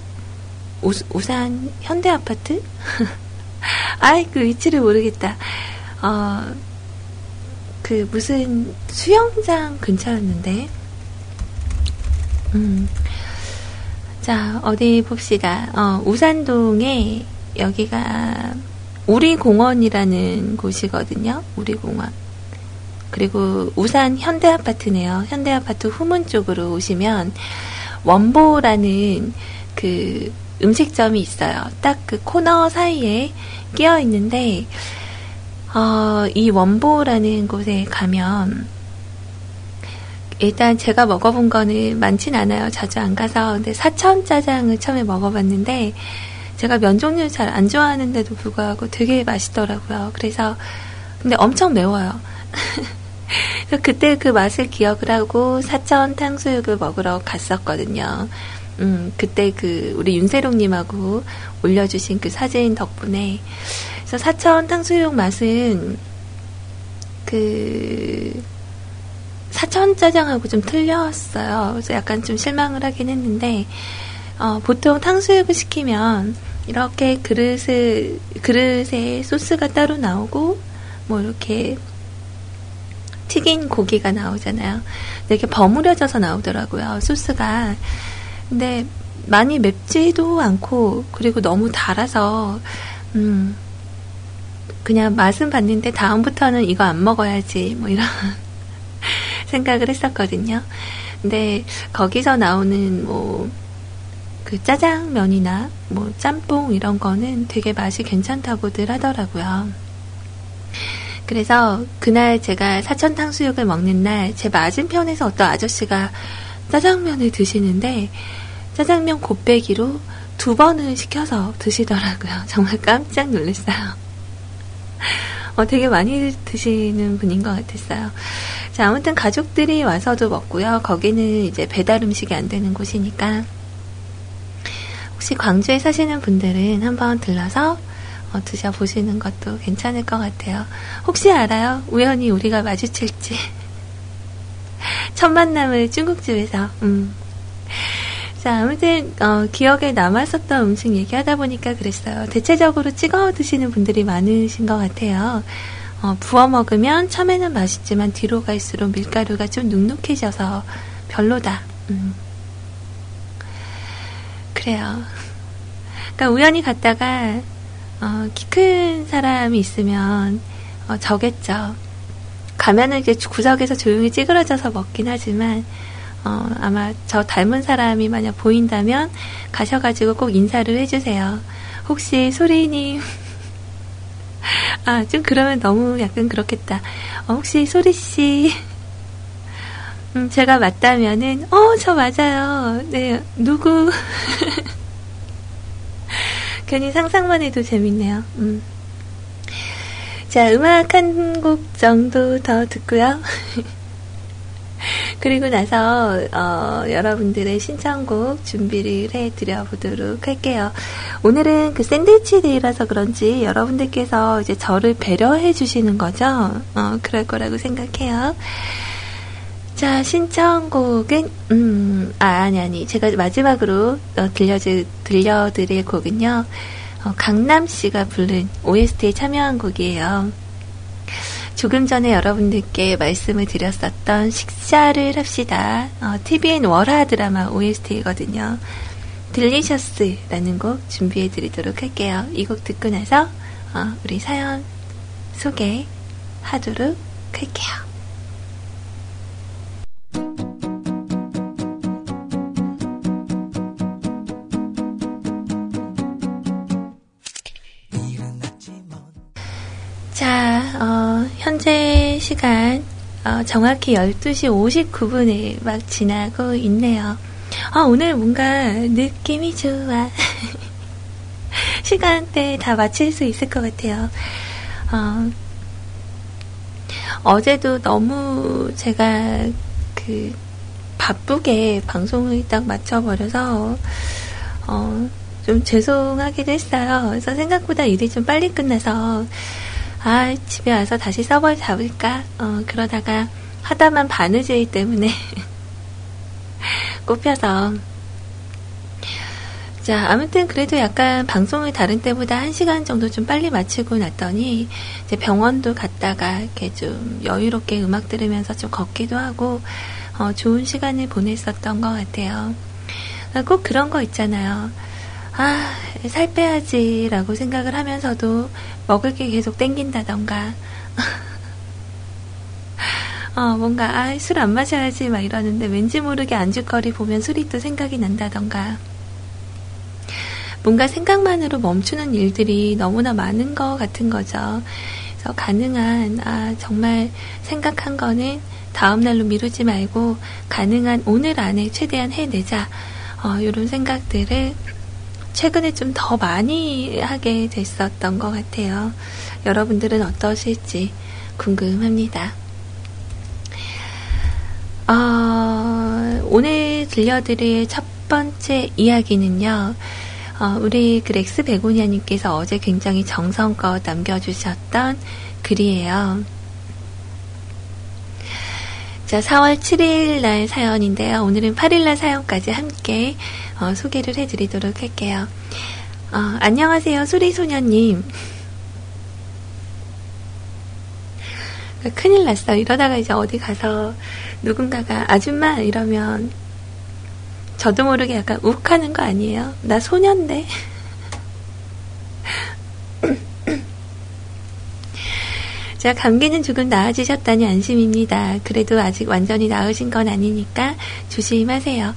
우, 우산 현대 아파트. 아이 그 위치를 모르겠다. 어, 그 무슨 수영장 근처였는데. 음. 자, 어디 봅시다. 어, 우산동에 여기가 우리공원이라는 곳이거든요. 우리공원. 그리고 우산 현대아파트네요. 현대아파트 후문 쪽으로 오시면 원보라는 그 음식점이 있어요. 딱 그 코너 사이에 끼어 있는데, 어, 이 원보라는 곳에 가면, 일단 제가 먹어본 거는 많진 않아요. 자주 안 가서. 근데 사천 짜장을 처음에 먹어봤는데, 제가 면 종류 잘안 좋아하는데도 불구하고 되게 맛있더라고요. 그래서, 근데 엄청 매워요. 그래서 그때 그 맛을 기억을 하고 사천 탕수육을 먹으러 갔었거든요. 음, 그때 그 우리 윤세롱님하고 올려주신 그 사진 덕분에 그래서 사천 탕수육 맛은 그 사천 짜장하고 좀 틀렸어요. 그래서 약간 좀 실망을 하긴 했는데 어, 보통 탕수육을 시키면 이렇게 그릇을 그릇에 소스가 따로 나오고 뭐 이렇게 튀긴 고기가 나오잖아요. 이렇게 버무려져서 나오더라고요. 소스가. 근데 많이 맵지도 않고 그리고 너무 달아서 음 그냥 맛은 봤는데 다음부터는 이거 안 먹어야지 뭐 이런 생각을 했었거든요. 근데 거기서 나오는 뭐 그 짜장면이나 뭐 짬뽕 이런 거는 되게 맛이 괜찮다고들 하더라고요. 그래서 그날 제가 사천 탕수육을 먹는 날 제 맞은편에서 어떤 아저씨가 짜장면을 드시는데 짜장면 곱빼기로 두 번을 시켜서 드시더라고요. 정말 깜짝 놀랐어요. 어, 되게 많이 드시는 분인 것 같았어요. 자, 아무튼 가족들이 와서도 먹고요. 거기는 이제 배달 음식이 안 되는 곳이니까 혹시 광주에 사시는 분들은 한번 들러서 어, 드셔보시는 것도 괜찮을 것 같아요. 혹시 알아요? 우연히 우리가 마주칠지. 첫 만남을 중국집에서. 음. 자, 아무튼 어, 기억에 남았었던 음식 얘기하다 보니까 그랬어요. 대체적으로 찍어 드시는 분들이 많으신 것 같아요. 어, 부어 먹으면 처음에는 맛있지만 뒤로 갈수록 밀가루가 좀 눅눅해져서 별로다. 음. 그래요. 그러니까 우연히 갔다가 어, 키 큰 사람이 있으면 어, 저겠죠. 가면은 이제 구석에서 조용히 찌그러져서 먹긴 하지만 어, 아마 저 닮은 사람이 만약 보인다면 가셔가지고 꼭 인사를 해주세요. 혹시 소리님 아, 좀 그러면 너무 약간 그렇겠다. 어, 혹시 소리씨, 음, 제가 맞다면은, 어, 저 맞아요. 네, 누구? 괜히 상상만 해도 재밌네요. 음. 자, 음악 한 곡 정도 더 듣고요. 그리고 나서 어, 여러분들의 신청곡 준비를 해드려 보도록 할게요. 오늘은 그 샌드위치 데이라서 그런지 여러분들께서 이제 저를 배려해 주시는 거죠. 어, 그럴 거라고 생각해요. 자, 신청곡은, 음, 아, 아니, 아니. 제가 마지막으로 어, 들려드, 들려드릴 곡은요. 어, 강남 씨가 부른 OST에 참여한 곡이에요. 조금 전에 여러분들께 말씀을 드렸었던 식사를 합시다. 어, TVN 월화 드라마 OST이거든요. 딜리셔스라는 곡 준비해 드리도록 할게요. 이 곡 듣고 나서 어, 우리 사연 소개하도록 할게요. 시간 어, 정확히 12시 59분을 막 지나고 있네요. 아, 오늘 뭔가 느낌이 좋아. 시간대 다 맞출 수 있을 것 같아요. 어, 어제도 너무 제가 그 바쁘게 방송을 딱 맞춰버려서 어, 좀 죄송하기도 했어요. 그래서 생각보다 일이 좀 빨리 끝나서 아 집에 와서 다시 서버를 잡을까 어, 그러다가 하다만 바느질 때문에 꼽혀서 자, 아무튼 그래도 약간 방송을 다른 때보다 한 시간 정도 좀 빨리 마치고 났더니 이제 병원도 갔다가 이렇게 좀 여유롭게 음악 들으면서 좀 걷기도 하고 어, 좋은 시간을 보냈었던 것 같아요. 아, 꼭 그런 거 있잖아요. 아, 살 빼야지라고 생각을 하면서도 먹을 게 계속 땡긴다던가. 어, 뭔가, 아, 술 안 마셔야지 막 이러는데 왠지 모르게 안주거리 보면 술이 또 생각이 난다던가. 뭔가 생각만으로 멈추는 일들이 너무나 많은 것 같은 거죠. 그래서 가능한, 아, 정말 생각한 거는 다음날로 미루지 말고 가능한 오늘 안에 최대한 해내자. 어, 이런 생각들을 최근에 좀 더 많이 하게 됐었던 것 같아요. 여러분들은 어떠실지 궁금합니다. 어, 오늘 들려드릴 첫 번째 이야기는요. 어, 우리 그 렉스 베고니아님께서 어제 굉장히 정성껏 남겨주셨던 글이에요. 자, 4월 7일 날 사연인데요. 오늘은 8일 날 사연까지 함께 어, 소개를 해드리도록 할게요. 어, 안녕하세요, 수리소녀님. 큰일 났어. 이러다가 이제 어디 가서 누군가가 아줌마 이러면 저도 모르게 약간 욱 하는 거 아니에요? 나 소년데. 자, 감기는 조금 나아지셨다니 안심입니다. 그래도 아직 완전히 나으신 건 아니니까 조심하세요.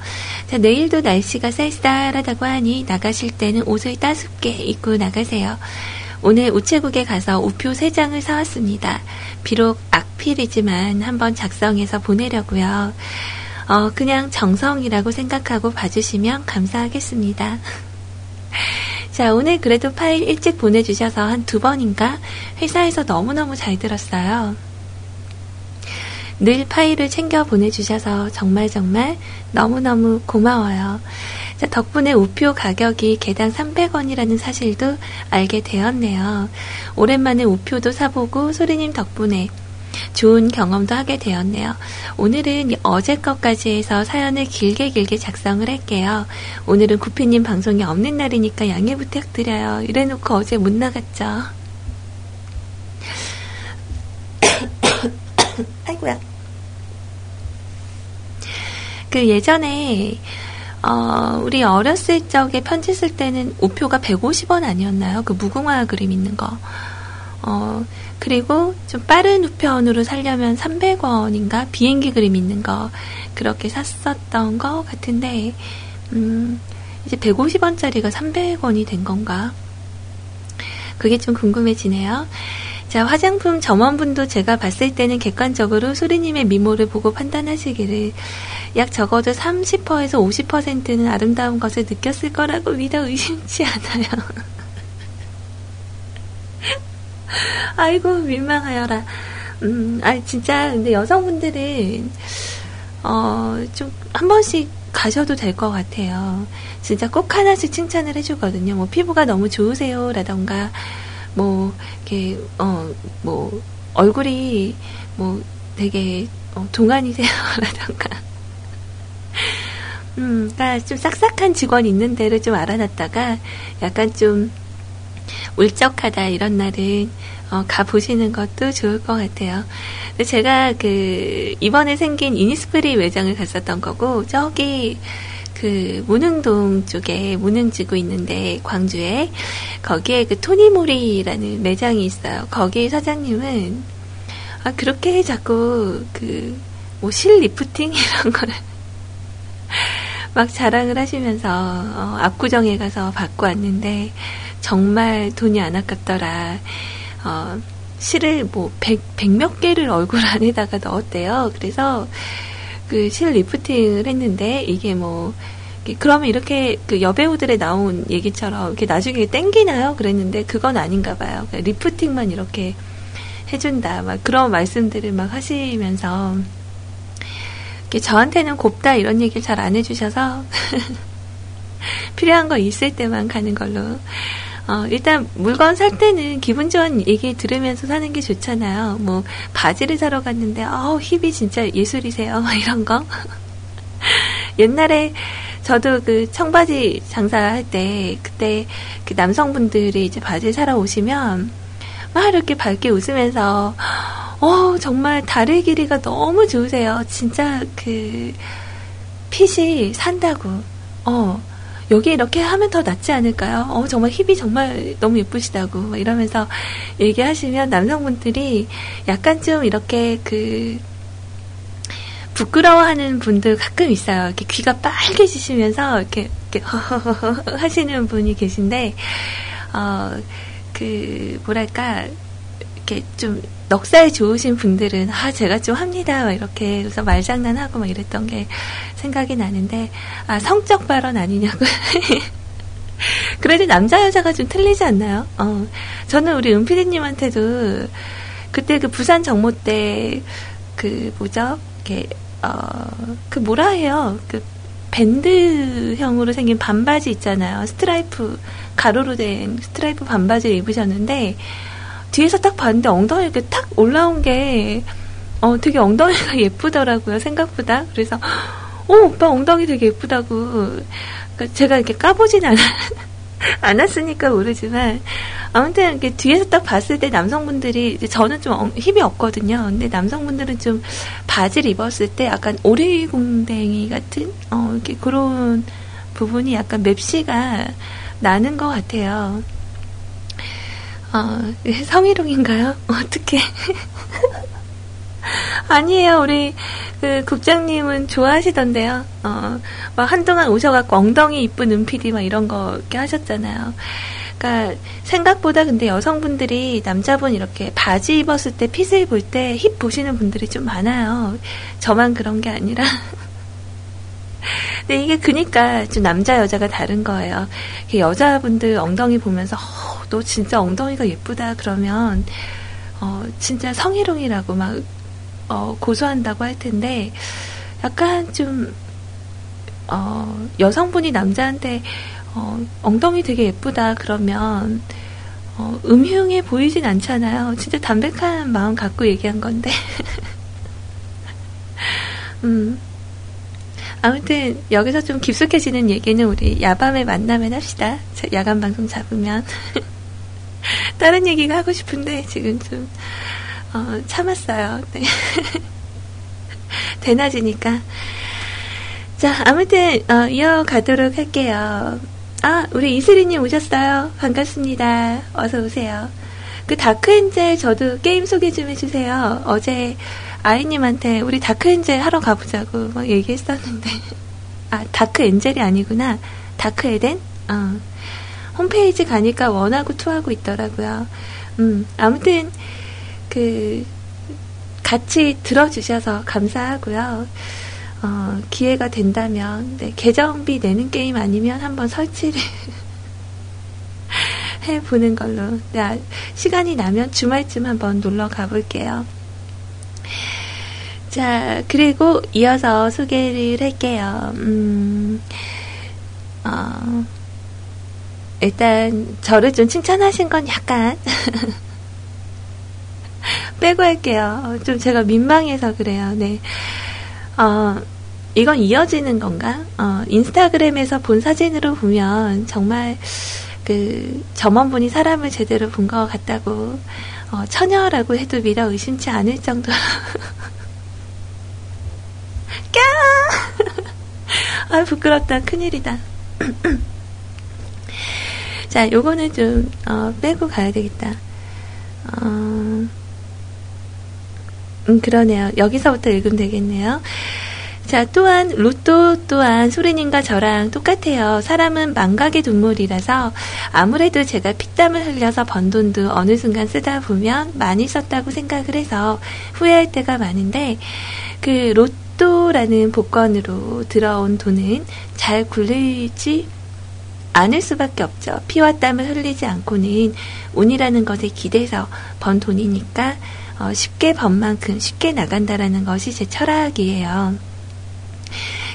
자, 내일도 날씨가 쌀쌀하다고 하니 나가실 때는 옷을 따숩게 입고 나가세요. 오늘 우체국에 가서 우표 3장을 사왔습니다. 비록 악필이지만 한번 작성해서 보내려고요. 어, 그냥 정성이라고 생각하고 봐주시면 감사하겠습니다. 자, 오늘 그래도 파일 일찍 보내주셔서 한 두 번인가 회사에서 너무너무 잘 들었어요. 늘 파일을 챙겨 보내주셔서 정말 정말 너무너무 고마워요. 자, 덕분에 우표 가격이 개당 300원이라는 사실도 알게 되었네요. 오랜만에 우표도 사보고 소리님 덕분에 좋은 경험도 하게 되었네요. 오늘은 어제 것까지 해서 사연을 길게 길게 작성을 할게요. 오늘은 구피님 방송이 없는 날이니까 양해 부탁드려요. 이래놓고 어제 못 나갔죠. 아이고야. 그 예전에 어, 우리 어렸을 적에 편지 쓸 때는 우표가 150원 아니었나요? 그 무궁화 그림 있는 거. 어, 그리고 좀 빠른 우편으로 살려면 300원인가? 비행기 그림 있는 거. 그렇게 샀었던 것 같은데, 음, 이제 150원짜리가 300원이 된 건가? 그게 좀 궁금해지네요. 자, 화장품 점원분도 제가 봤을 때는 객관적으로 소리님의 미모를 보고 판단하시기를 약 적어도 30%에서 50%는 아름다운 것을 느꼈을 거라고 믿어 의심치 않아요. 아이고, 민망하여라. 음, 아, 진짜, 근데 여성분들은, 어, 좀, 한 번씩 가셔도 될 것 같아요. 진짜 꼭 하나씩 칭찬을 해주거든요. 뭐, 피부가 너무 좋으세요. 라던가, 뭐, 이렇게, 어, 뭐, 얼굴이, 뭐, 되게, 어, 동안이세요. 라던가. 음, 그니까 좀 싹싹한 직원 있는 데를 좀 알아놨다가, 약간 좀, 울적하다 이런 날은 어, 가 보시는 것도 좋을 것 같아요. 제가 그 이번에 생긴 이니스프리 매장을 갔었던 거고 저기 그 문흥동 쪽에 문흥지구 있는데 광주에 거기에 그 토니모리라는 매장이 있어요. 거기 사장님은 아 그렇게 자꾸 그뭐실 리프팅 이런 거를 막 자랑을 하시면서 어, 압구정에 가서 받고 왔는데 정말 돈이 안 아깝더라. 어, 실을 뭐, 백, 백몇 개를 얼굴 안에다가 넣었대요. 그래서 그 실 리프팅을 했는데, 이게 뭐, 그러면 이렇게 그 여배우들에 나온 얘기처럼 이렇게 나중에 땡기나요? 그랬는데, 그건 아닌가 봐요. 그냥 리프팅만 이렇게 해준다. 막 그런 말씀들을 막 하시면서, 저한테는 곱다 이런 얘기를 잘 안 해주셔서, 필요한 거 있을 때만 가는 걸로. 어, 일단 물건 살 때는 기분 좋은 얘기 들으면서 사는 게 좋잖아요. 뭐 바지를 사러 갔는데 어 힙이 진짜 예술이세요. 막 이런 거. 옛날에 저도 그 청바지 장사할 때 그때 그 남성분들이 이제 바지를 사러 오시면 막 이렇게 밝게 웃으면서 어 정말 다리 길이가 너무 좋으세요. 진짜 그 핏이 산다고. 어 여기 이렇게 하면 더 낫지 않을까요? 어, 정말 힙이 정말 너무 예쁘시다고 막 이러면서 얘기하시면 남성분들이 약간 좀 이렇게 그 부끄러워하는 분들 가끔 있어요. 이렇게 귀가 빨개지시면서 이렇게, 이렇게 하시는 분이 계신데 어, 그 뭐랄까 이렇게 좀 넉살 좋으신 분들은 아 제가 좀 합니다 막 이렇게 그래서 말장난하고 막 이랬던 게 생각이 나는데 아 성적 발언 아니냐고 그래도 남자 여자가 좀 틀리지 않나요? 어 저는 우리 은피디님한테도 그때 그 부산 정모 때 그 뭐죠? 이렇게 어그 뭐라 해요? 그 밴드형으로 생긴 반바지 있잖아요. 스트라이프 가로로 된 스트라이프 반바지를 입으셨는데 뒤에서 딱 봤는데 엉덩이 이렇게 탁 올라온 게, 어, 되게 엉덩이가 예쁘더라고요, 생각보다. 그래서, 어, 오빠 엉덩이 되게 예쁘다고. 그러니까 제가 이렇게 까보진 않, 않았으니까 모르지만, 아무튼 이렇게 뒤에서 딱 봤을 때 남성분들이, 저는 좀 엉- 힙이 없거든요. 근데 남성분들은 좀 바지를 입었을 때 약간 오리궁뎅이 같은, 어, 이렇게 그런 부분이 약간 맵시가 나는 것 같아요. 어, 성희롱인가요? 어떻게? 아니에요. 우리 그 국장님은 좋아하시던데요. 어, 막 한동안 오셔갖고 엉덩이 이쁜 은피디 막 이런 거 이렇게 하셨잖아요. 그러니까 생각보다 근데 여성분들이 남자분 이렇게 바지 입었을 때 핏을 볼 때 힙 보시는 분들이 좀 많아요. 저만 그런 게 아니라. 근데 이게 그니까 좀 남자 여자가 다른 거예요. 여자분들 엉덩이 보면서 어, 너 진짜 엉덩이가 예쁘다 그러면 어, 진짜 성희롱이라고 막 어, 고소한다고 할 텐데 약간 좀 어, 여성분이 남자한테 어, 엉덩이 되게 예쁘다 그러면 어, 음흉해 보이진 않잖아요. 진짜 담백한 마음 갖고 얘기한 건데. 음. 아무튼 여기서 좀 깊숙해지는 얘기는 우리 야밤에 만나면 합시다. 자, 야간 방송 잡으면 다른 얘기가 하고 싶은데 지금 좀 어, 참았어요. 네. 대낮이니까. 자, 아무튼 어, 이어가도록 할게요. 아, 우리 이슬이님 오셨어요. 반갑습니다. 어서 오세요. 그 다크엔젤 저도 게임 소개 좀 해주세요. 어제 아이님한테 우리 Dark Angel 하러 가보자고 막 얘기했었는데. 아 Dark Angel이 아니구나. Dark Eden? 어. 홈페이지 가니까 one하고 two하고 있더라고요. 음 아무튼 그 같이 들어주셔서 감사하고요. 어, 기회가 된다면 네, 계정비 내는 게임 아니면 한번 설치를 해보는 걸로. 네, 아, 시간이 나면 주말쯤 한번 놀러 가볼게요 자, 그리고 이어서 소개를 할게요. 음, 어, 일단, 저를 좀 칭찬하신 건 약간, 빼고 할게요. 좀 제가 민망해서 그래요. 네. 어, 이건 이어지는 건가? 어, 인스타그램에서 본 사진으로 보면 정말 그 점원분이 사람을 제대로 본 것 같다고 어, 처녀라고 해도 미라 의심치 않을 정도로 까! 아, 부끄럽다. 큰일이다. 자, 요거는 좀, 어, 빼고 가야 되겠다. 어, 음, 그러네요. 여기서부터 읽으면 되겠네요. 자, 또한 로또 또한 소리님과 저랑 똑같아요. 사람은 망각의 동물이라서 아무래도 제가 피땀을 흘려서 번 돈도 어느 순간 쓰다 보면 많이 썼다고 생각을 해서 후회할 때가 많은데 그 로또 라는 복권으로 들어온 돈은 잘 굴리지 않을 수밖에 없죠. 피와 땀을 흘리지 않고는 운이라는 것에 기대서 번 돈이니까 어, 쉽게 번 만큼 쉽게 나간다라는 것이 제 철학이에요.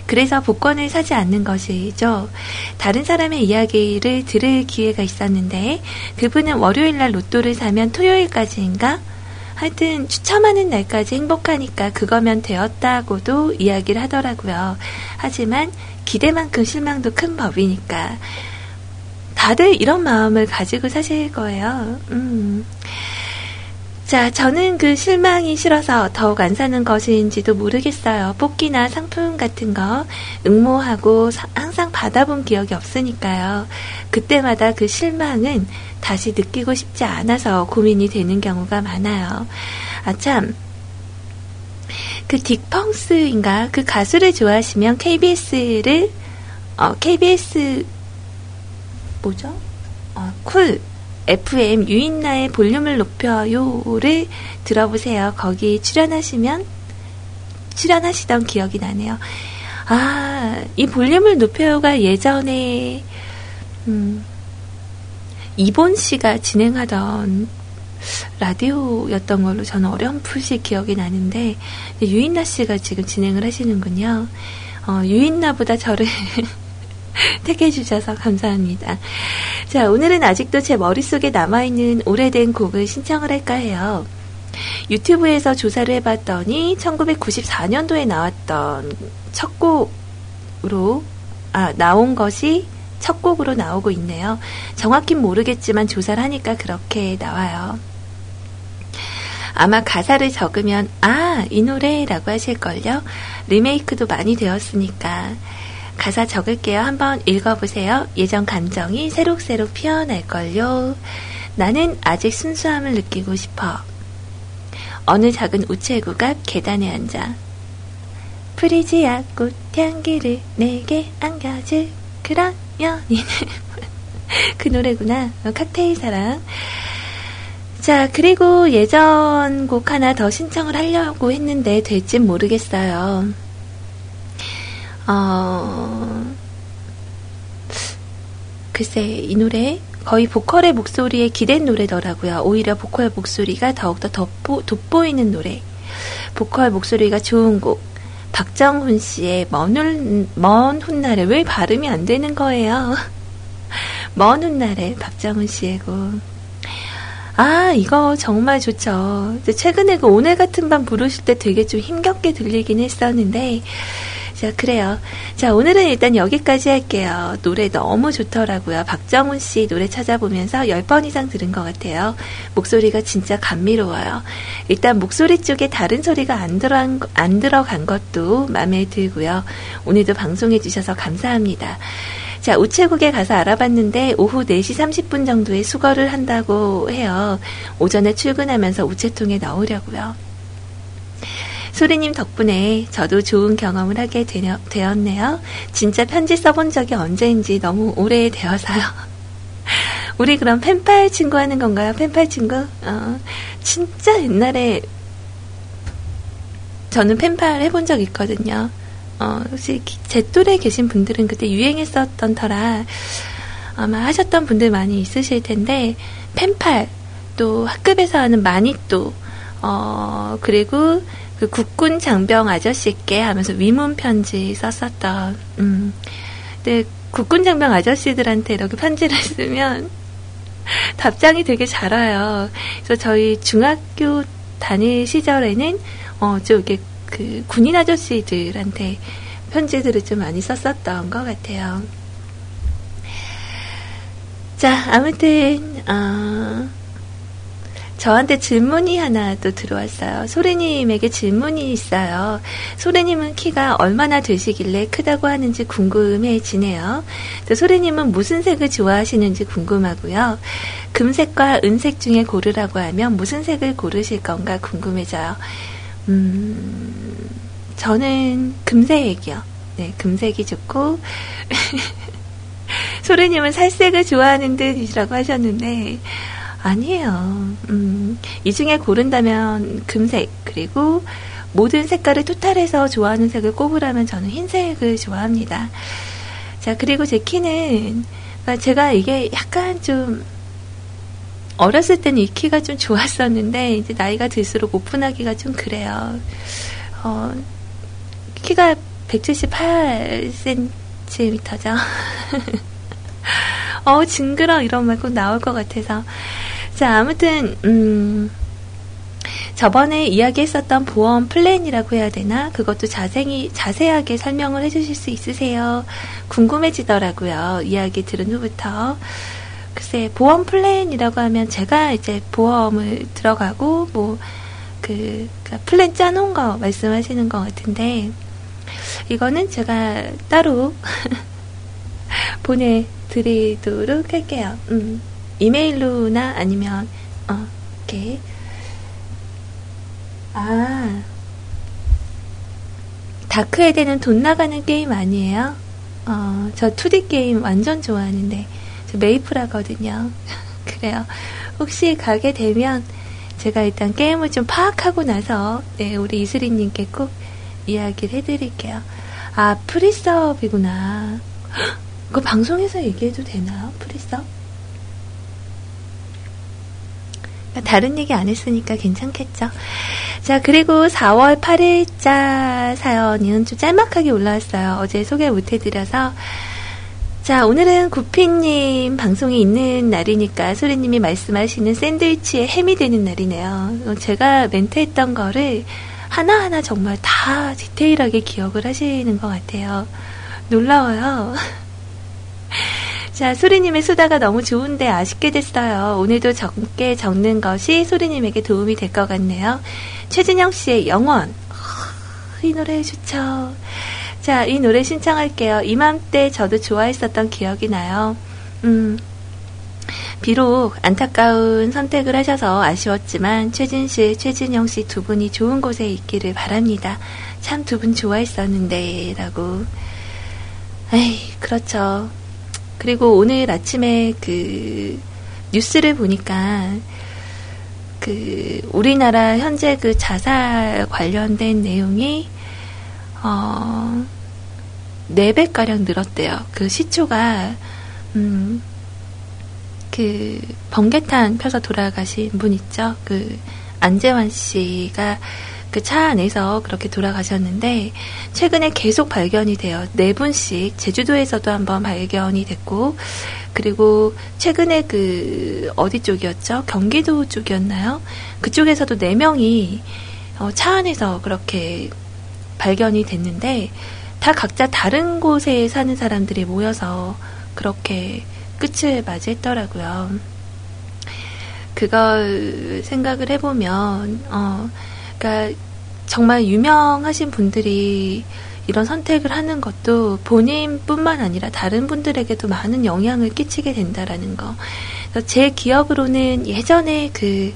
그래서 복권을 사지 않는 것이죠. 다른 사람의 이야기를 들을 기회가 있었는데 그분은 월요일 날 로또를 사면 토요일까지인가? 하여튼 추첨하는 날까지 행복하니까 그거면 되었다고도 이야기를 하더라고요. 하지만 기대만큼 실망도 큰 법이니까 다들 이런 마음을 가지고 사실 거예요. 음. 자, 저는 그 실망이 싫어서 더욱 안 사는 것인지도 모르겠어요. 뽑기나 상품 같은 거 응모하고 사- 항상 받아본 기억이 없으니까요. 그때마다 그 실망은 다시 느끼고 싶지 않아서 고민이 되는 경우가 많아요. 아, 참. 그 딕펑스인가? 그 가수를 좋아하시면 KBS를, 어, KBS, 뭐죠? 어, 쿨. FM 유인나의 볼륨을 높여요를 들어보세요. 거기 출연하시면 출연하시던 기억이 나네요. 아, 이 볼륨을 높여요가 예전에 음, 이본 씨가 진행하던 라디오였던 걸로 저는 어렴풋이 기억이 나는데 유인나 씨가 지금 진행을 하시는군요. 어, 유인나보다 저를 택해 주셔서 감사합니다. 자, 오늘은 아직도 제 머릿속에 남아있는 오래된 곡을 신청을 할까 해요. 유튜브에서 조사를 해봤더니 1994년도에 나왔던 첫 곡으로, 아, 나온 것이 첫 곡으로 나오고 있네요. 정확히 모르겠지만 조사를 하니까 그렇게 나와요. 아마 가사를 적으면, 아, 이 노래라고 하실걸요? 리메이크도 많이 되었으니까. 가사 적을게요. 한번 읽어보세요. 예전 감정이 새록새록 피어날걸요. 나는 아직 순수함을 느끼고 싶어. 어느 작은 우체국 앞 계단에 앉아. 프리지아 꽃향기를 내게 안겨줄 그런 연인을. 그 노래구나. 어, 칵테일 사랑. 자, 그리고 예전 곡 하나 더 신청을 하려고 했는데 될진 모르겠어요. 어, 글쎄, 이 노래 거의 보컬의 목소리에 기댄 노래더라고요. 오히려 보컬 목소리가 더욱더 돋보, 돋보이는 노래. 보컬 목소리가 좋은 곡. 박정훈 씨의 먼, 훗- 먼 훗날에 왜 발음이 안 되는 거예요? 먼 훗날에 박정훈 씨의 곡. 아, 이거 정말 좋죠. 최근에 그 오늘 같은 밤 부르실 때 되게 좀 힘겹게 들리긴 했었는데, 자, 그래요. 자, 오늘은 일단 여기까지 할게요. 노래 너무 좋더라고요. 박정훈 씨 노래 찾아보면서 10번 이상 들은 것 같아요. 목소리가 진짜 감미로워요. 일단 목소리 쪽에 다른 소리가 안 들어간, 안 들어간 것도 마음에 들고요. 오늘도 방송해주셔서 감사합니다. 자, 우체국에 가서 알아봤는데 오후 4시 30분 정도에 수거를 한다고 해요. 오전에 출근하면서 우체통에 넣으려고요. 소리님 덕분에 저도 좋은 경험을 하게 되려- 되었네요. 진짜 편지 써본 적이 언제인지 너무 오래 되어서요. 우리 그럼 펜팔 친구 하는 건가요? 펜팔 친구? 어, 진짜 옛날에 저는 펜팔 해본 적 있거든요. 어, 혹시 기- 제 또래 계신 분들은 그때 유행했었던 터라 아마 하셨던 분들 많이 있으실 텐데 펜팔 또 학급에서 하는 마니또 어 그리고 그 국군 장병 아저씨께 하면서 위문 편지 썼었던 음 근데 국군 장병 아저씨들한테 이렇게 편지를 쓰면 답장이 되게 잘 와요. 그래서 저희 중학교 다닐 시절에는 어, 좀 이렇게 그 군인 아저씨들한테 편지들을 좀 많이 썼었던 것 같아요. 자, 아무튼, 어, 저한테 질문이 하나 또 들어왔어요. 소래님에게 질문이 있어요. 소래님은 키가 얼마나 되시길래 크다고 하는지 궁금해지네요. 또 소래님은 무슨 색을 좋아하시는지 궁금하고요. 금색과 은색 중에 고르라고 하면 무슨 색을 고르실 건가 궁금해져요. 음, 저는 금색이요. 네, 금색이 좋고, 소리님은 살색을 좋아하는 듯이라고 하셨는데, 아니에요. 음, 이 중에 고른다면 금색, 그리고 모든 색깔을 토탈해서 좋아하는 색을 꼽으라면 저는 흰색을 좋아합니다. 자, 그리고 제 키는, 그러니까 제가 이게 약간 좀, 어렸을 때는 이 키가 좀 좋았었는데, 이제 나이가 들수록 오픈하기가 좀 그래요. 어, 키가 178cm죠. 어, 징그러 이런 말 꼭 나올 것 같아서. 자, 아무튼, 음, 저번에 이야기했었던 보험 플랜이라고 해야 되나? 그것도 자세히, 자세하게 설명을 해주실 수 있으세요? 궁금해지더라고요. 이야기 들은 후부터. 글쎄, 보험 플랜이라고 하면 제가 이제 보험을 들어가고, 뭐, 그, 그 플랜 짜놓은 거 말씀하시는 것 같은데, 이거는 제가 따로 보내드리도록 할게요. 음, 이메일로나 아니면, 어, 이렇게. 아, Dark Eden은 돈 나가는 게임 아니에요? 어, 저 2D 게임 완전 좋아하는데, 저 메이플 하거든요. 그래요. 혹시 가게 되면, 제가 일단 게임을 좀 파악하고 나서, 네, 우리 이슬이님께 꼭 이야기를 해드릴게요. 아, 프리서업이구나. 헉, 그거 방송에서 얘기해도 되나요? 프리서업? 다른 얘기 안 했으니까 괜찮겠죠? 자, 그리고 4월 8일자 사연은 좀 짤막하게 올라왔어요. 어제 소개 못 해드려서. 자, 오늘은 구피님 방송이 있는 날이니까 소리님이 말씀하시는 샌드위치에 햄이 되는 날이네요. 어, 제가 멘트했던 거를 하나하나 정말 다 디테일하게 기억을 하시는 것 같아요. 놀라워요. 자, 소리님의 수다가 너무 좋은데 아쉽게 됐어요. 오늘도 적게 적는 것이 소리님에게 도움이 될 것 같네요. 최진영 씨의 영원. 이 노래 좋죠. 자, 이 노래 신청할게요. 이맘때 저도 좋아했었던 기억이 나요. 음, 비록 안타까운 선택을 하셔서 아쉬웠지만 최진 씨, 최진영 씨 두 분이 좋은 곳에 있기를 바랍니다. 참 두 분 좋아했었는데 라고. 에이, 그렇죠. 그리고 오늘 아침에 그 뉴스를 보니까 그 우리나라 현재 그 자살 관련된 내용이 어 4배 가량 늘었대요. 그 시초가 음, 그 번개탄 펴서 돌아가신 분 있죠. 그 안재환 씨가 그 차 안에서 그렇게 돌아가셨는데 최근에 계속 발견이 돼요. 네 분씩 제주도에서도 한번 발견이 됐고 그리고 최근에 그 어디 쪽이었죠? 경기도 쪽이었나요? 그쪽에서도 네 명이 어, 차 안에서 그렇게 발견이 됐는데 다 각자 다른 곳에 사는 사람들이 모여서 그렇게 끝을 맞이했더라고요. 그걸 생각을 해보면, 어, 그러니까 정말 유명하신 분들이 이런 선택을 하는 것도 본인뿐만 아니라 다른 분들에게도 많은 영향을 끼치게 된다라는 거. 제 기억으로는 예전에 그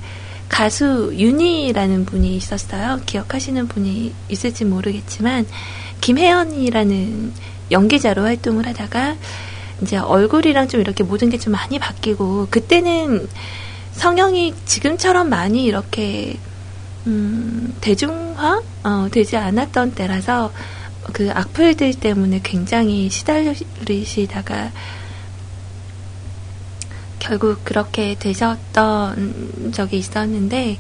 가수 윤희라는 분이 있었어요. 기억하시는 분이 있을지 모르겠지만 김혜연이라는 연기자로 활동을 하다가 이제 얼굴이랑 좀 이렇게 모든 게 좀 많이 바뀌고 그때는 성형이 지금처럼 많이 이렇게 음, 대중화 어, 되지 않았던 때라서 그 악플들 때문에 굉장히 시달리시다가 결국 그렇게 되셨던 적이 있었는데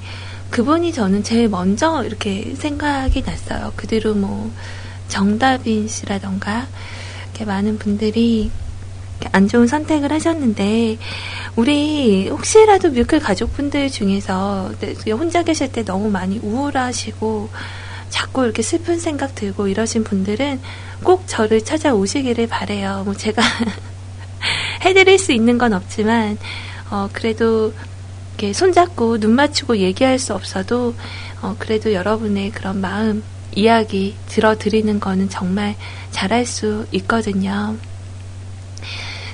그분이 저는 제일 먼저 이렇게 생각이 났어요. 그 뒤로 뭐 정다빈 씨라던가 이렇게 많은 분들이 안 좋은 선택을 하셨는데 우리 혹시라도 뮤클 가족분들 중에서 네, 혼자 계실 때 너무 많이 우울하시고 자꾸 이렇게 슬픈 생각 들고 이러신 분들은 꼭 저를 찾아오시기를 바래요. 뭐 제가 해드릴 수 있는 건 없지만 어 그래도 이렇게 손잡고 눈 맞추고 얘기할 수 없어도 어 그래도 여러분의 그런 마음 이야기 들어드리는 거는 정말 잘할 수 있거든요.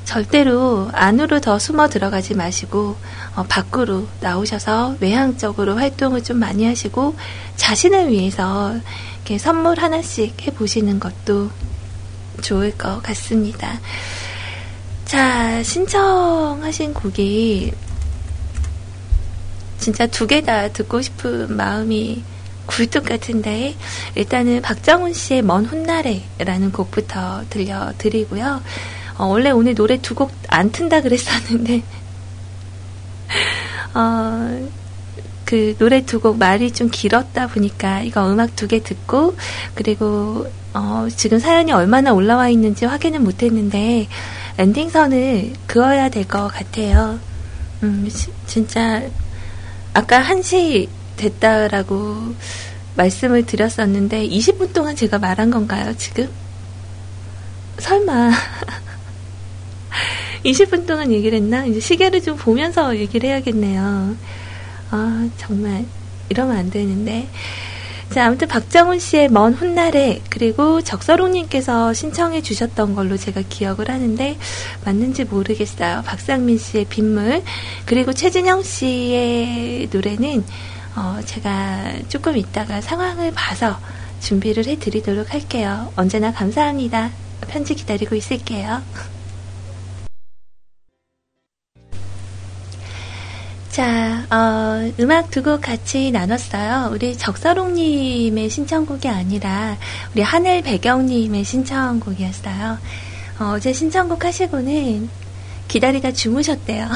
절대로 안으로 더 숨어 들어가지 마시고 어, 밖으로 나오셔서 외향적으로 활동을 좀 많이 하시고 자신을 위해서 이렇게 선물 하나씩 해 보시는 것도 좋을 것 같습니다. 자, 신청하신 곡이 진짜 두 개 다 듣고 싶은 마음이 굴뚝 같은데 일단은 박정훈 씨의 먼 훗날에라는 곡부터 들려드리고요. 어, 원래 오늘 노래 두 곡 안 튼다 그랬었는데 어, 그 노래 두 곡 말이 좀 길었다 보니까 이거 음악 두 개 듣고 그리고 어, 지금 사연이 얼마나 올라와 있는지 확인은 못했는데 엔딩선을 그어야 될 것 같아요. 음, 시- 진짜 아까 1시 됐다라고 말씀을 드렸었는데 20분 동안 제가 말한 건가요, 지금? 설마 20분 동안 얘기를 했나? 이제 시계를 좀 보면서 얘기를 해야겠네요. 아, 정말 이러면 안 되는데. 자, 아무튼 박정훈 씨의 먼 훗날에 그리고 적서롱님께서 신청해 주셨던 걸로 제가 기억을 하는데 맞는지 모르겠어요. 박상민 씨의 빗물 그리고 최진영 씨의 노래는 어, 제가 조금 이따가 상황을 봐서 준비를 해드리도록 할게요. 언제나 감사합니다. 편지 기다리고 있을게요. 자, 어, 음악 두 곡 같이 나눴어요. 우리 적서롱님의 신청곡이 아니라 우리 하늘 배경님의 신청곡이었어요. 어, 어제 신청곡 하시고는 기다리다 주무셨대요.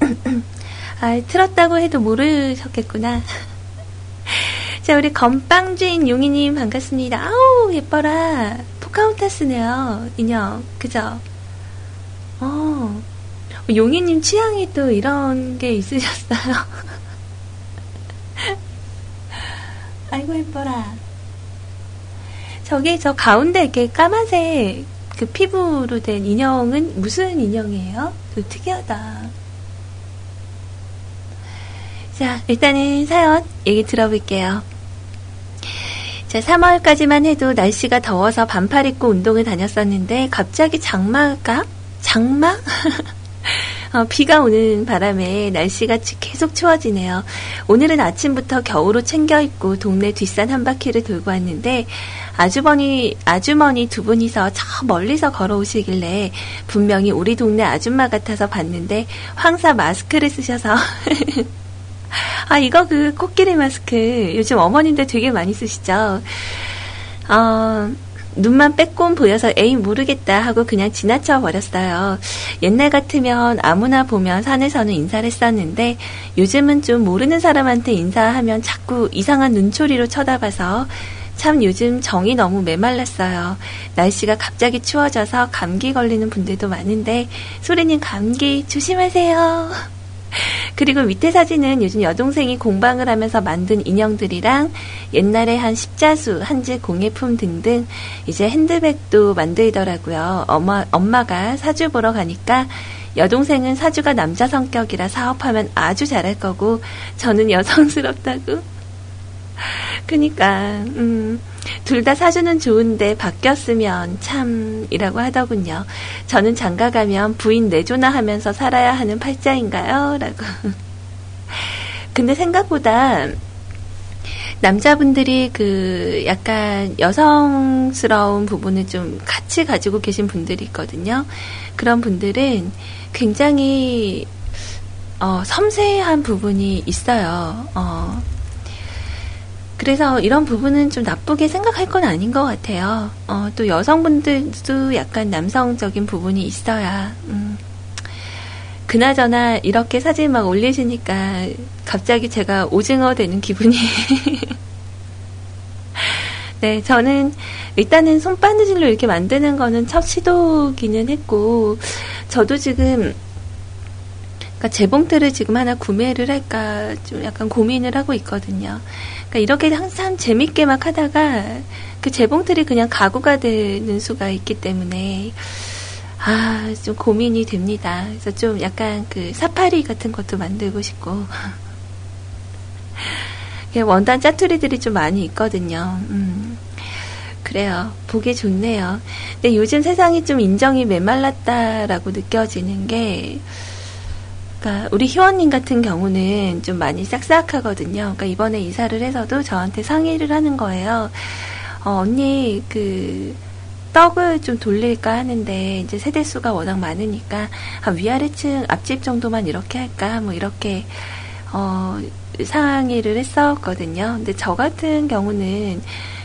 아, 틀었다고 해도 모르셨겠구나. 자, 우리 건빵주인 용이님 반갑습니다. 아우, 예뻐라. 포카운타스네요. 인형. 그죠? 어. 용이님 취향이 또 이런 게 있으셨어요. 아이고, 예뻐라. 저기, 저 가운데 이렇게 까만색 그 피부로 된 인형은 무슨 인형이에요? 또 특이하다. 자, 일단은 사연 얘기 들어볼게요. 자, 3월까지만 해도 날씨가 더워서 반팔 입고 운동을 다녔었는데 갑자기 장마가 장마? 어, 비가 오는 바람에 날씨가 치- 계속 추워지네요. 오늘은 아침부터 겨울옷 챙겨 입고 동네 뒷산 한 바퀴를 돌고 왔는데 아주머니 아주머니 두 분이서 저 멀리서 걸어오시길래 분명히 우리 동네 아줌마 같아서 봤는데 황사 마스크를 쓰셔서 아 이거 그 코끼리 마스크 요즘 어머님들 되게 많이 쓰시죠. 어, 눈만 빼꼼 보여서 에이 모르겠다 하고 그냥 지나쳐 버렸어요. 옛날 같으면 아무나 보면 산에서는 인사를 했었는데 요즘은 좀 모르는 사람한테 인사하면 자꾸 이상한 눈초리로 쳐다봐서 참 요즘 정이 너무 메말랐어요. 날씨가 갑자기 추워져서 감기 걸리는 분들도 많은데 소리님 감기 조심하세요. 그리고 밑에 사진은 요즘 여동생이 공방을 하면서 만든 인형들이랑 옛날에 한 십자수, 한지 공예품 등등 이제 핸드백도 만들더라고요. 엄마, 엄마가 사주 보러 가니까 여동생은 사주가 남자 성격이라 사업하면 아주 잘할 거고 저는 여성스럽다고. 그니까, 음, 둘 다 사주는 좋은데 바뀌었으면 참이라고 하더군요. 저는 장가 가면 부인 내조나 하면서 살아야 하는 팔자인가요? 라고. 근데 생각보다 남자분들이 그 약간 여성스러운 부분을 좀 같이 가지고 계신 분들이 있거든요. 그런 분들은 굉장히 어, 섬세한 부분이 있어요. 어, 그래서 이런 부분은 좀 나쁘게 생각할 건 아닌 것 같아요. 어, 또 여성분들도 약간 남성적인 부분이 있어야, 음. 그나저나 이렇게 사진 막 올리시니까 갑자기 제가 오징어 되는 기분이. 네, 저는 일단은 손바느질로 이렇게 만드는 거는 첫 시도기는 했고, 저도 지금 그러니까 재봉틀을 지금 하나 구매를 할까 좀 약간 고민을 하고 있거든요. 그러니까 이렇게 항상 재밌게 막 하다가 그 재봉틀이 그냥 가구가 되는 수가 있기 때문에 아, 좀 고민이 됩니다. 그래서 좀 약간 그 사파리 같은 것도 만들고 싶고. 원단 짜투리들이 좀 많이 있거든요. 음. 그래요. 보기 좋네요. 근데 요즘 세상이 좀 인정이 메말랐다라고 느껴지는 게, 그러니까 우리 희원님 같은 경우는 좀 많이 싹싹하거든요. 그러니까 이번에 이사를 해서도 저한테 상의를 하는 거예요. 어, 언니 그 떡을 좀 돌릴까 하는데 이제 세대 수가 워낙 많으니까 한 위아래층 앞집 정도만 이렇게 할까 뭐 이렇게 어 상의를 했었거든요. 근데 저 같은 경우는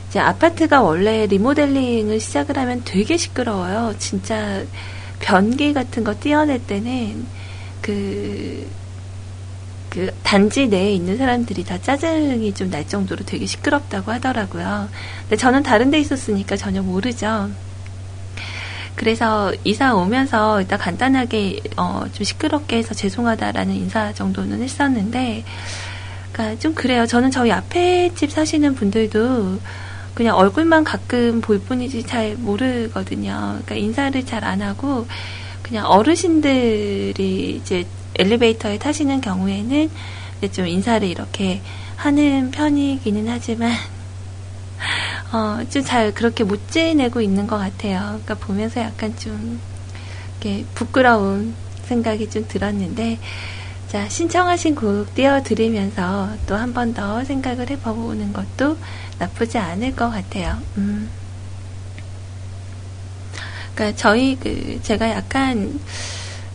이제 아파트가 원래 리모델링을 시작을 하면 되게 시끄러워요. 진짜 변기 같은 거 띄어낼 때는 그, 그 단지 내에 있는 사람들이 다 짜증이 좀 날 정도로 되게 시끄럽다고 하더라고요. 근데 저는 다른 데 있었으니까 전혀 모르죠. 그래서 이사 오면서 일단 간단하게 어, 좀 시끄럽게 해서 죄송하다라는 인사 정도는 했었는데, 그러니까 좀 그래요. 저는 저희 앞에 집 사시는 분들도 그냥 얼굴만 가끔 볼 뿐이지 잘 모르거든요. 그러니까 인사를 잘 안 하고 그냥 어르신들이 이제 엘리베이터에 타시는 경우에는 좀 인사를 이렇게 하는 편이기는 하지만 어, 좀 잘 그렇게 못 지내고 있는 것 같아요. 그러니까 보면서 약간 좀 이렇게 부끄러운 생각이 좀 들었는데 자 신청하신 곡 띄워드리면서 또 한 번 더 생각을 해보는 것도 나쁘지 않을 것 같아요. 음. 그러니까 저희 그 제가 약간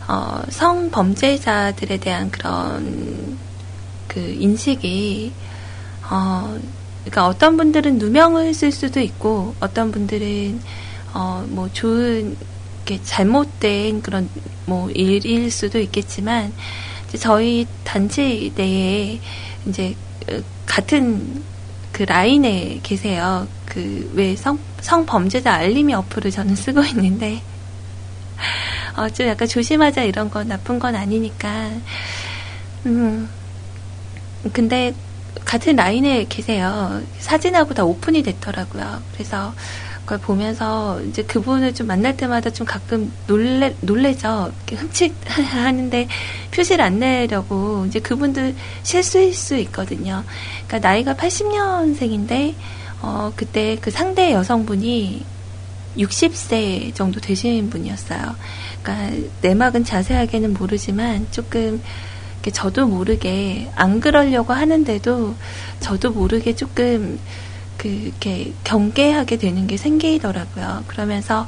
어, 성범죄자들에 대한 그런 그 인식이 어, 그러니까 어떤 분들은 누명을 쓸 수도 있고 어떤 분들은 어, 뭐 좋은 잘못된 그런 뭐 일일 수도 있겠지만 이제 저희 단지 내에 이제 어, 같은 그 라인에 계세요. 그 왜 성 성범죄자 알림이 어플을 저는 쓰고 있는데 어, 좀 약간 조심하자 이런 건 나쁜 건 아니니까. 음. 근데 같은 라인에 계세요. 사진하고 다 오픈이 됐더라고요. 그래서 그걸 보면서 이제 그분을 좀 만날 때마다 좀 가끔 놀래, 놀래죠. 이렇게 흠칫 하는데 표시를 안 내려고 이제 그분들 실수일 수 있거든요. 그러니까 나이가 80년생인데, 어, 그때 그 상대 여성분이 60세 정도 되신 분이었어요. 그러니까 내막은 자세하게는 모르지만 조금 저도 모르게 안 그러려고 하는데도 저도 모르게 조금 그 이렇게 경계하게 되는 게 생기더라고요. 그러면서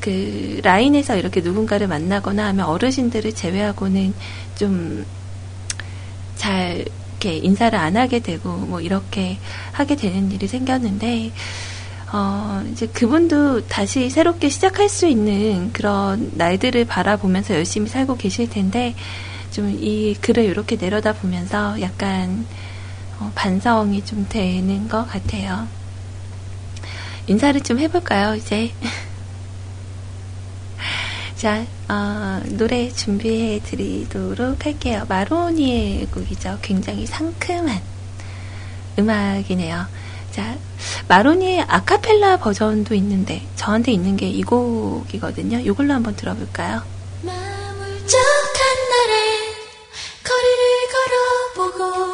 그 라인에서 이렇게 누군가를 만나거나 하면 어르신들을 제외하고는 좀 잘 이렇게 인사를 안 하게 되고 뭐 이렇게 하게 되는 일이 생겼는데 어, 이제 그분도 다시 새롭게 시작할 수 있는 그런 날들을 바라보면서 열심히 살고 계실 텐데, 좀 이 글을 이렇게 내려다 보면서 약간 어, 반성이 좀 되는 것 같아요. 인사를 좀 해볼까요, 이제? 자, 어, 노래 준비해 드리도록 할게요. 마로니의 곡이죠. 굉장히 상큼한 음악이네요. 자, 마로니의 아카펠라 버전도 있는데 저한테 있는 게 이 곡이거든요. 이걸로 한번 들어볼까요? 마물쩍한 날에 거리를 걸어보고